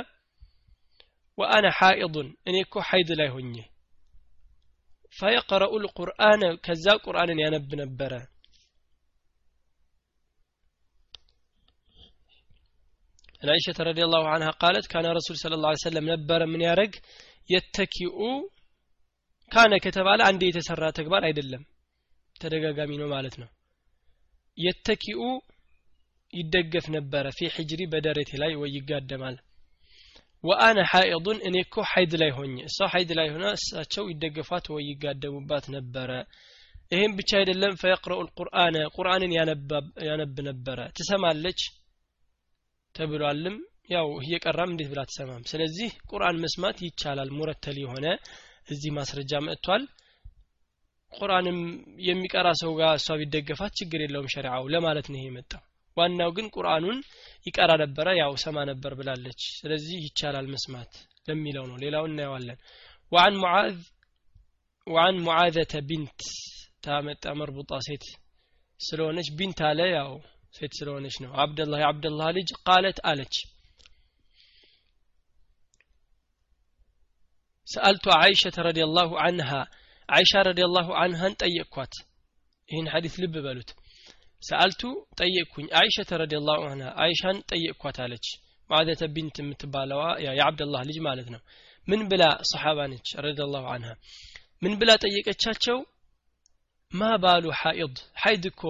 Speaker 1: ወአነ ሐኢዱን እኔ እኮ ሐይድ ላይ ሆኜ። ፈየቅረኡ ልቁርአነ ከዛ ቁርአንን ያነብ ነበረ عائشة رضي الله عنها قالت كان رسول صلى الله عليه وسلم نبر من يارق يتكئ كان كتبال عندي يتسرى تكبار አይደለም ተደጋጋሚ ነው ማለት ነው የተኪኡ ይደገፍ ነበረ ፊ ሕጅሪ በደረቴ ላይ ወይ ይጋደማል ወአነ ሐኢዱን እኔ እኮ ሐይድ ላይ ሆኜ እሷ ሐይድ ላይ ሆነ እሳቸው ይደገፏት ወይ ይጋደሙባት ነበረ ይህም ብቻ አይደለም ፈየቅረኡ ልቁርአነ ቁርአንን ያነብ ነበረ ትሰማለች ተብሏልም ያው እየቀራም እንዴት ብላ ትሰማም ስለዚህ ቁርአን መስማት ይቻላል ሙረተል የሆነ እዚህ ማስረጃ መጥቷል ቁርአንም የሚቀራ ሰው ጋር እሷ ቢደገፋት ችግር የለውም ሸሪዓው ለማለት ነው ይሄ የመጣው ዋናው ግን ቁርአኑን ይቀራ ነበረ ያው ሰማ ነበር ብላለች ስለዚህ ይቻላል መስማት ለሚለው ነው ሌላው እናየዋለን وعن معاذ وعن معاذة بنت ታመጣ መርቡጣ ሴት ስለሆነች ቢንት አለ ያው ሴት ስለሆነች ነው። አብደላ የአብደላህ ልጅ ቃለት አለች። ሰአልቱ አይሸተ ረዲላሁ አንሃ አይሻ ረዲላሁ አንሃን ጠየቅኳት። ይህን ሐዲስ ልብ በሉት። ሰአልቱ ጠየቅኩኝ አይሸተ ረዲላሁ አንሃ አይሻን ጠየቅኳት አለች። ማዕደተ ቢንት የምትባለዋ የአብደላህ ልጅ ማለት ነው። ምን ብላ ሰሓባ ነች? ረዲላሁ አንሃ ምን ብላ ጠየቀቻቸው? ማ ባሉ ሐኢድ ሐይድ እኮ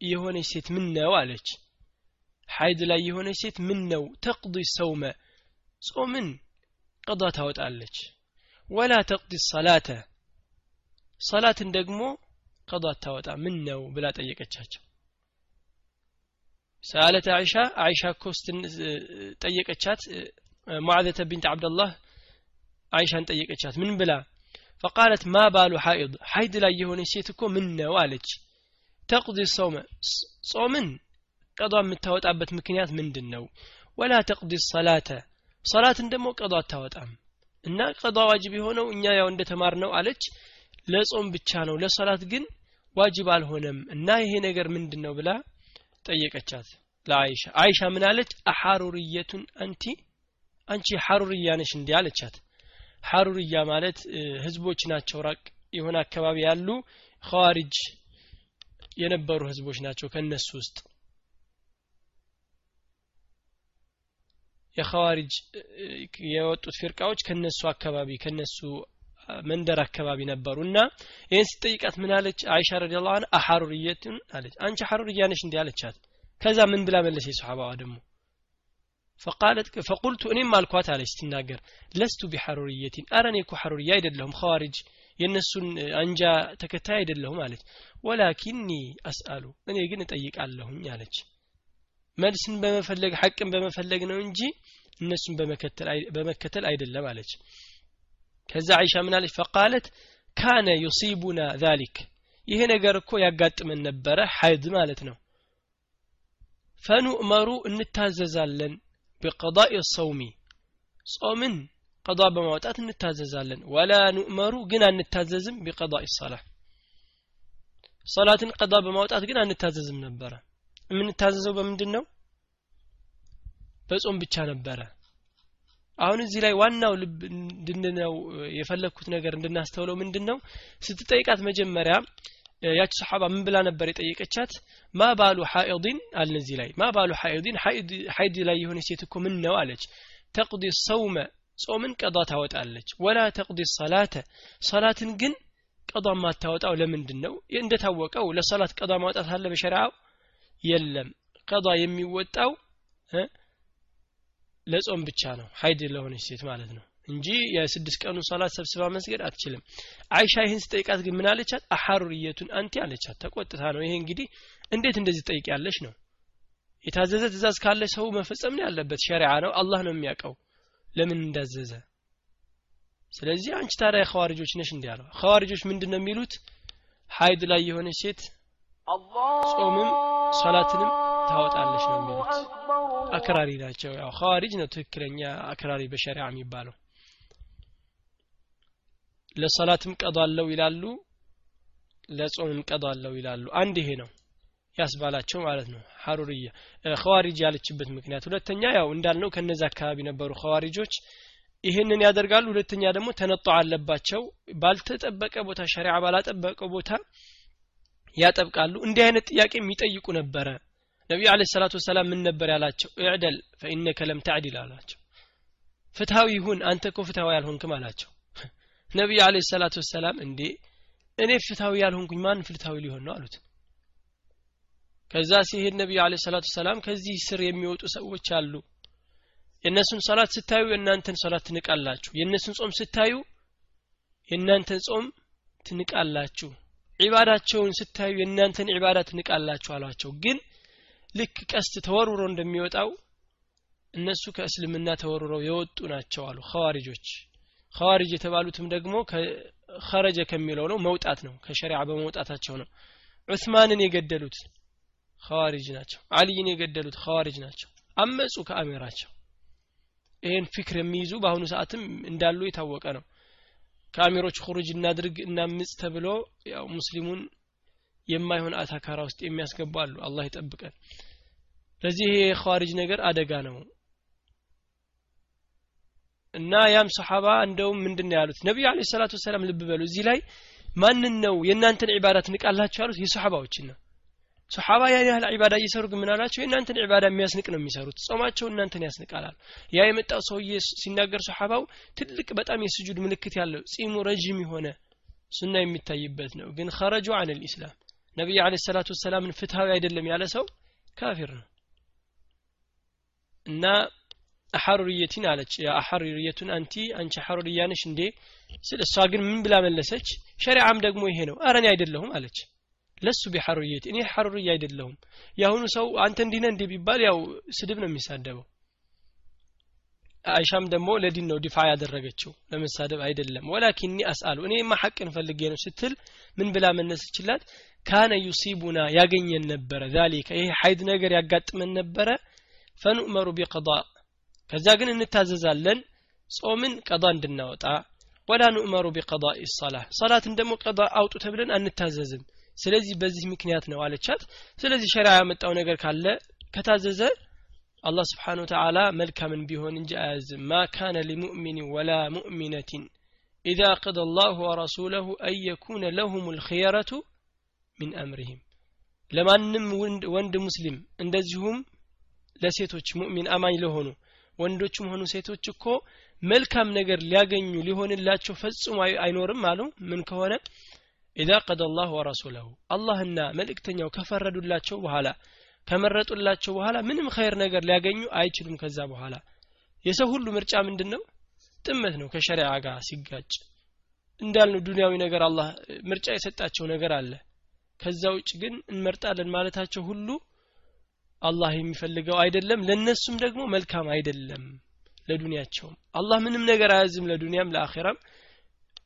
Speaker 1: የሆነች ሴት ምን ነው አለች ሐይድ ላይ የሆነች ሴት ምን ነው ተቅዲ ሰውመ ጾምን ቀዷ ታወጣለች ወላ ተቅዲ ሰላተ ሰላትን ደግሞ ቀዷ ታወጣ ምን ነው ብላ ጠየቀቻቸው سألت عائشة عائشة كوستن ጠየቀቻት معاذة بنت عبد الله عائشة ጠየቀቻት ምን ብላ فقالت ما بال حائض حيض ላይ የሆነ ሴት እኮ ምን ነው አለች ተቅዲ ሰውመ ጾምን ቀዷ የምታወጣበት ምክንያት ምንድን ነው ወላ ተቅዲ ሰላተ ሰላትን ደግሞ ቀዷ አታወጣም። እና ቀዷ ዋጅብ የሆነው እኛ ያው እንደተማር ነው አለች ለጾም ብቻ ነው ለሰላት ግን ዋጅብ አልሆነም። እና ይሄ ነገር ምንድን ነው ብላ ጠየቀቻት ለአይሻ። አይሻ ምን አለች? አሐሩርየቱን አንቲ አንቺ ሐሩርያ ነሽ እንዲህ አለቻት። ሐሩርያ ማለት ህዝቦች ናቸው ራቅ የሆነ አካባቢ ያሉ ኸዋሪጅ የነበሩ ህዝቦች ናቸው ከነሱ ውስጥ የኸዋሪጅ የወጡት ፊርቃዎች ከነሱ አካባቢ ከነሱ መንደር አካባቢ ነበሩ እና ይህን ስጠይቃት ምን አለች አይሻ ረዲየላሁ ዐንሃ አሐሩርየቱን አለች አንቺ ሐሩርያ ነሽ እንዲህ አለቻት ከዛ ምን ብላ መለሰ ሰሓባዋ ደግሞ فقالت فقلت እኔም አልኳት አለች ስትናገር ለስቱ ቢሐሩርየቲን አረ እኔ እኮ ሐሩርያ አይደለሁም ኸዋሪጅ የእነሱን አንጃ ተከታይ አይደለሁም አለች። ወላኪኒ አስአሉ እኔ ግን እጠይቃለሁኝ አለች። መልስን በመፈለግ ሐቅን በመፈለግ ነው እንጂ እነሱን በመከተል አይደለም አለች። ከዛ አይሻ ምን አለች? ፈቃለት ካነ ዩሲቡና ዛሊክ ይሄ ነገር እኮ ያጋጥመን ነበረ ሐይድ ማለት ነው። ፈኑእመሩ እንታዘዛለን ቢቀዳኢ ሰውሚ ጾምን ቀዷ በማውጣት እንታዘዛለን። ወላ ኑእመሩ ግን አንታዘዝም ቢቀዳኢ ሰላ ሰላትን ቀዷ በማውጣት ግን አንታዘዝም ነበረ። የምንታዘዘው በምንድን ነው በጾም ብቻ ነበረ። አሁን እዚህ ላይ ዋናው ልብ እንድንነው የፈለግኩት ነገር እንድናስተውለው ምንድን ነው ስትጠይቃት መጀመሪያ ያቺ ሰሓባ ምን ብላ ነበር የጠየቀቻት? ማ ባሉ ሐኢዲን አልን እዚህ ላይ ማ ባሉ ሐኢዲን ሐይድ ላይ የሆነ ሴት እኮ ምን ነው አለች። ተቅዲ ሰውመ ጾምን ቀዷ ታወጣለች። ወላ ተቅዲ ሰላተ ሰላትን ግን ቀዷ ማታወጣው ለምንድን ነው እንደታወቀው ለሰላት ቀዷ ማውጣት አለ በሸሪዓው? የለም። ቀዷ የሚወጣው ለጾም ብቻ ነው። ሀይድ ለሆነች ሴት ማለት ነው እንጂ የስድስት ቀኑ ሰላት ሰብስባ መስገድ አትችልም። አይሻ ይህን ስጠይቃት ግን ምን አለቻት? አሐሩርየቱን አንቲ አለቻት። ተቆጥታ ነው። ይሄ እንግዲህ እንዴት እንደዚህ ጠይቅ ያለች ነው? የታዘዘ ትእዛዝ ካለ ሰው መፈጸም ነው ያለበት። ሸሪዓ ነው። አላህ ነው የሚያውቀው ለምን እንዳዘዘ? ስለዚህ አንቺ ታዲያ ኸዋሪጆች ነሽ እንዲህ አለው። ኸዋሪጆች ምንድን ነው የሚሉት? ሀይድ ላይ የሆነች ሴት ጾምም ሶላትንም ታወጣለች ነው የሚሉት። አክራሪ ናቸው። ያው ኸዋሪጅ ነው ትክክለኛ አክራሪ በሸሪዓ የሚባለው። ለሰላትም ቀዷለው ይላሉ ለጾምም ቀዷለው ይላሉ። አንድ ይሄ ነው ያስባላቸው ማለት ነው። ሀሩርያ ኸዋሪጅ ያለችበት ምክንያት። ሁለተኛ ያው እንዳልነው ከነዚ አካባቢ ነበሩ ኸዋሪጆች። ይህንን ያደርጋሉ። ሁለተኛ ደግሞ تنطع አለባቸው። ባልተጠበቀ ቦታ ሸሪዓ ባላጠበቀ ቦታ ያጠብቃሉ። እንዲህ አይነት ጥያቄ የሚጠይቁ ነበረ። ነቢዩ አለ ሰላቱ ወሰላም ምን ነበር ያላቸው? እዕደል ፈኢነከ ለም ተዕዲል አላቸው። ፍትሃዊ ይሁን አንተ እኮ ፍትሃዊ ያልሆንክም አላቸው። ነቢዩ አለ ሰላቱ ወሰላም እንዴ እኔ ፍትሃዊ ያልሆንኩኝ ማን ፍትሃዊ ሊሆን ነው አሉት ከዛ ሲሄድ ነቢዩ አለ ሰላቱ ሰላም ከዚህ ስር የሚወጡ ሰዎች አሉ። የእነሱን ሰላት ስታዩ የእናንተን ሰላት ትንቃላችሁ። የእነሱን ጾም ስታዩ የእናንተን ጾም ትንቃላችሁ። ዒባዳቸውን ስታዩ የእናንተን ዒባዳ ትንቃላችሁ አሏቸው። ግን ልክ ቀስት ተወርውሮ እንደሚወጣው እነሱ ከእስልምና ተወርውረው የወጡ ናቸው አሉ ኸዋሪጆች። ኸዋሪጅ የተባሉትም ደግሞ ከረጀ ከሚለው ነው መውጣት ነው ከሸሪዓ በመውጣታቸው ነው። ዑስማንን የገደሉት ኸዋሪጅ ናቸው። አልይን የገደሉት ኸዋሪጅ ናቸው። አመፁ ከአሚራቸው። ይህን ፊክር የሚይዙ በአሁኑ ሰዓትም እንዳሉ የታወቀ ነው። ከአሚሮች ሁሩጅ እናድርግ እናምጽ ተብሎ ያው ሙስሊሙን የማይሆን አታካራ ውስጥ የሚያስገቡ አሉ። አላህ ይጠብቀን። ለዚህ ይሄ የኸዋሪጅ ነገር አደጋ ነው። እና ያም ሰሓባ እንደውም ምንድን ያሉት? ነቢዩ አለ ሰላቱ ወሰላም ልብ በሉ እዚህ ላይ ማንን ነው የእናንተን ዒባዳ ትንቃላችሁ ያሉት? የሰሓባዎችን ነው ሰሓባ ያን ያህል ዒባዳ እየሰሩ ግን ምን አላቸው? የእናንተን ዒባዳ የሚያስንቅ ነው የሚሰሩት። ጾማቸው እናንተን ያስንቃላል። ያ የመጣው ሰውዬ ሲናገር ሰሓባው ትልቅ በጣም የስጁድ ምልክት ያለው ጺሙ ረዥም የሆነ ሱና የሚታይበት ነው። ግን ኸረጁ አን ልኢስላም ነቢይ አለ ሰላቱ ወሰላምን ፍትሃዊ አይደለም ያለ ሰው ካፊር ነው። እና አሐሩርየቲን አለች። أحرورية أنت አንቺ አሐሩርያ እንዴ? ስለ እሷ ግን ምን ብላ መለሰች? ሸሪዓም ደግሞ ይሄ ነው። አረ እኔ አይደለሁም አለች لست بحرورية እኔ ሐሩርያ አይደለሁም። የአሁኑ ሰው አንተ እንዲነ እንዲህ ቢባል ያው ስድብ ነው የሚሳደበው። ዓኢሻም ደግሞ ለዲን ነው دفاع ያደረገችው። ለመሳደብ አይደለም። ولكني أسأل። እኔማ ሐቅን ፈልጌ ነው ስትል ምን ብላ መለሰችላት كان يصيبنا ያገኘን ነበረ ذلك። ይሄ ሀይድ ነገር ያጋጥመን ነበረ። ፈኑእመሩ ቢቀዳ። ከዛ ግን እንታዘዛለን። ጾምን ቀዳ እንድናወጣ። ወላ ኑእመሩ ቢቀዳ ሰላ ሰላትን ደግሞ ቀዳ አውጡ ተብለን አንታዘዝም ስለዚህ በዚህ ምክንያት ነው አለቻት። ስለዚህ ሸሪዓ ያመጣው ነገር ካለ ከታዘዘ አላህ ስብሓን ወተዓላ መልካምን ቢሆን እንጂ አያዝም። ማ ካነ ሊሙእሚን ወላ ሙእሚነትን ኢዛ ቀደ አላሁ ወረሱለሁ አን የኩነ ለሁም ልክየረቱ ሚን አምሪህም። ለማንም ወንድ ሙስሊም እንደዚሁም ለሴቶች ሙእሚን አማኝ ለሆኑ ወንዶችም ሆኑ ሴቶች እኮ መልካም ነገር ሊያገኙ ሊሆንላቸው ፈጽሞ አይኖርም አሉ። ምን ከሆነ ኢዛ ቀደ አላህ ወረሱለሁ። አላህና መልእክተኛው ከፈረዱላቸው በኋላ ከመረጡላቸው በኋላ ምንም ኸይር ነገር ሊያገኙ አይችሉም። ከዛ በኋላ የሰው ሁሉ ምርጫ ምንድን ነው ጥመት ነው ከሸሪዓ ጋር ሲጋጭ። እንዳልነው ዱንያዊ ነገር አላህ ምርጫ የሰጣቸው ነገር አለ። ከዛ ውጭ ግን እንመርጣለን ማለታቸው ሁሉ አላህ የሚፈልገው አይደለም ለነሱም ደግሞ መልካም አይደለም። ለዱንያቸውም አላህ ምንም ነገር አያዝም ለዱንያም ለአኼራም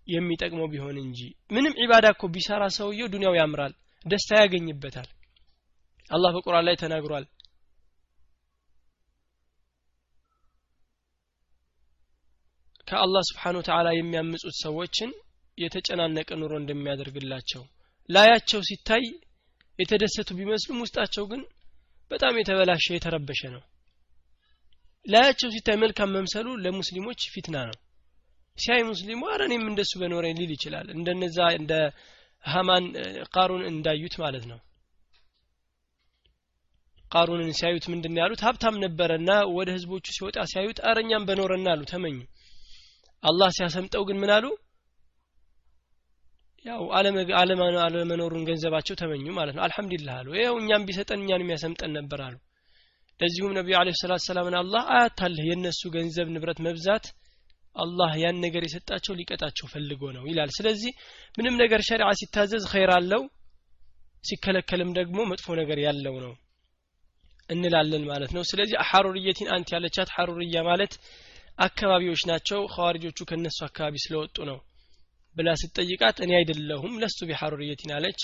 Speaker 1: የሚጠቅመው ቢሆን እንጂ። ምንም ዒባዳ እኮ ቢሰራ ሰውየው ዱንያው ያምራል ደስታ ያገኝበታል። አላህ በቁርአን ላይ ተናግሯል። ከአላህ ስብሓን ወተዓላ የሚያምጹት ሰዎችን የተጨናነቀ ኑሮ እንደሚያደርግላቸው። ላያቸው ሲታይ የተደሰቱ ቢመስሉም ውስጣቸው ግን በጣም የተበላሸ የተረበሸ ነው። ላያቸው ሲታይ መልካም መምሰሉ ለሙስሊሞች ፊትና ነው ሲያይ ሙስሊሙ አረ እኔም እንደሱ በኖረኝ ሊል ይችላል። እንደነዛ እንደ ሀማን ቃሩን እንዳዩት ማለት ነው። ቃሩንን ሲያዩት ምንድን ያሉት? ሀብታም ነበረና ወደ ህዝቦቹ ሲወጣ ሲያዩት አረኛም በኖረና አሉ ተመኙ። አላህ ሲያሰምጠው ግን ምን አሉ? ያው አለመኖሩን ገንዘባቸው ተመኙ ማለት ነው። አልሐምዱሊላህ አሉ። ይኸው እኛም ቢሰጠን እኛንም ያሰምጠን ነበር አሉ። ለዚሁም ነቢዩ አለ ሰላት ሰላምን አላህ አያታለህ የእነሱ ገንዘብ ንብረት መብዛት አላህ ያን ነገር የሰጣቸው ሊቀጣቸው ፈልጎ ነው ይላል። ስለዚህ ምንም ነገር ሸሪዓ ሲታዘዝ ኸይር አለው ሲከለከልም ደግሞ መጥፎ ነገር ያለው ነው እንላለን ማለት ነው። ስለዚህ حرورية أنت ያለቻት ሐሩርያ ማለት አካባቢዎች ናቸው ኸዋሪጆቹ ከነሱ አካባቢ ስለወጡ ነው ብላ ስትጠይቃት እኔ አይደለሁም لست بحرورية አለች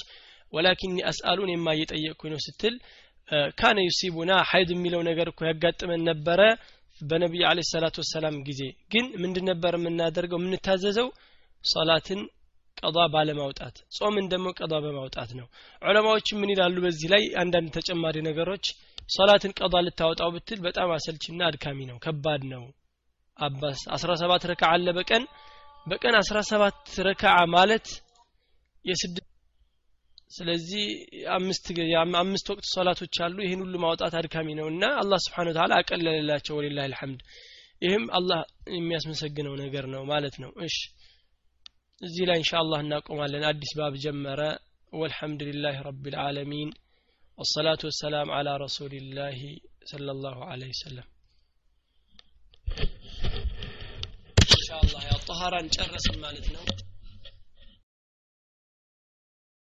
Speaker 1: ولكني أسأل እኔማ እየጠየቅኩኝ ነው ስትል كان يصيبنا ሀይድ የሚለው ነገር እኮ ያጋጥመን ነበረ በነቢዩ عليه الصلاة والسلام ጊዜ። ግን ምንድን ነበር የምናደርገው? የምንታዘዘው ሰላትን ቀዷ ባለማውጣት ጾምን ደግሞ ቀዷ በማውጣት ነው። ዑለማዎች ምን ይላሉ በዚህ ላይ? አንዳንድ ተጨማሪ ነገሮች። ሶላትን ቀዷ ልታወጣው ብትል በጣም አሰልችና አድካሚ ነው ከባድ ነው። አባስ 17 ረካ አለ በቀን። በቀን 17 ረካ ማለት የስድስት ስለዚህ አምስት ወቅት ሶላቶች አሉ ይህን ሁሉ ማውጣት አድካሚ ነው እና አላህ ስብሓን ታላ አቀለለላቸው ወሊላ ልሐምድ ይህም አላህ የሚያስመሰግነው ነገር ነው ማለት ነው እሽ እዚህ ላይ እንሻ አላህ እናቆማለን አዲስ ባብ ጀመረ والحمد لله رب العالمين والصلاة والسلام على رسول الله صلى الله عليه وسلم إن شاء الله يا طهرا جرس مالتنا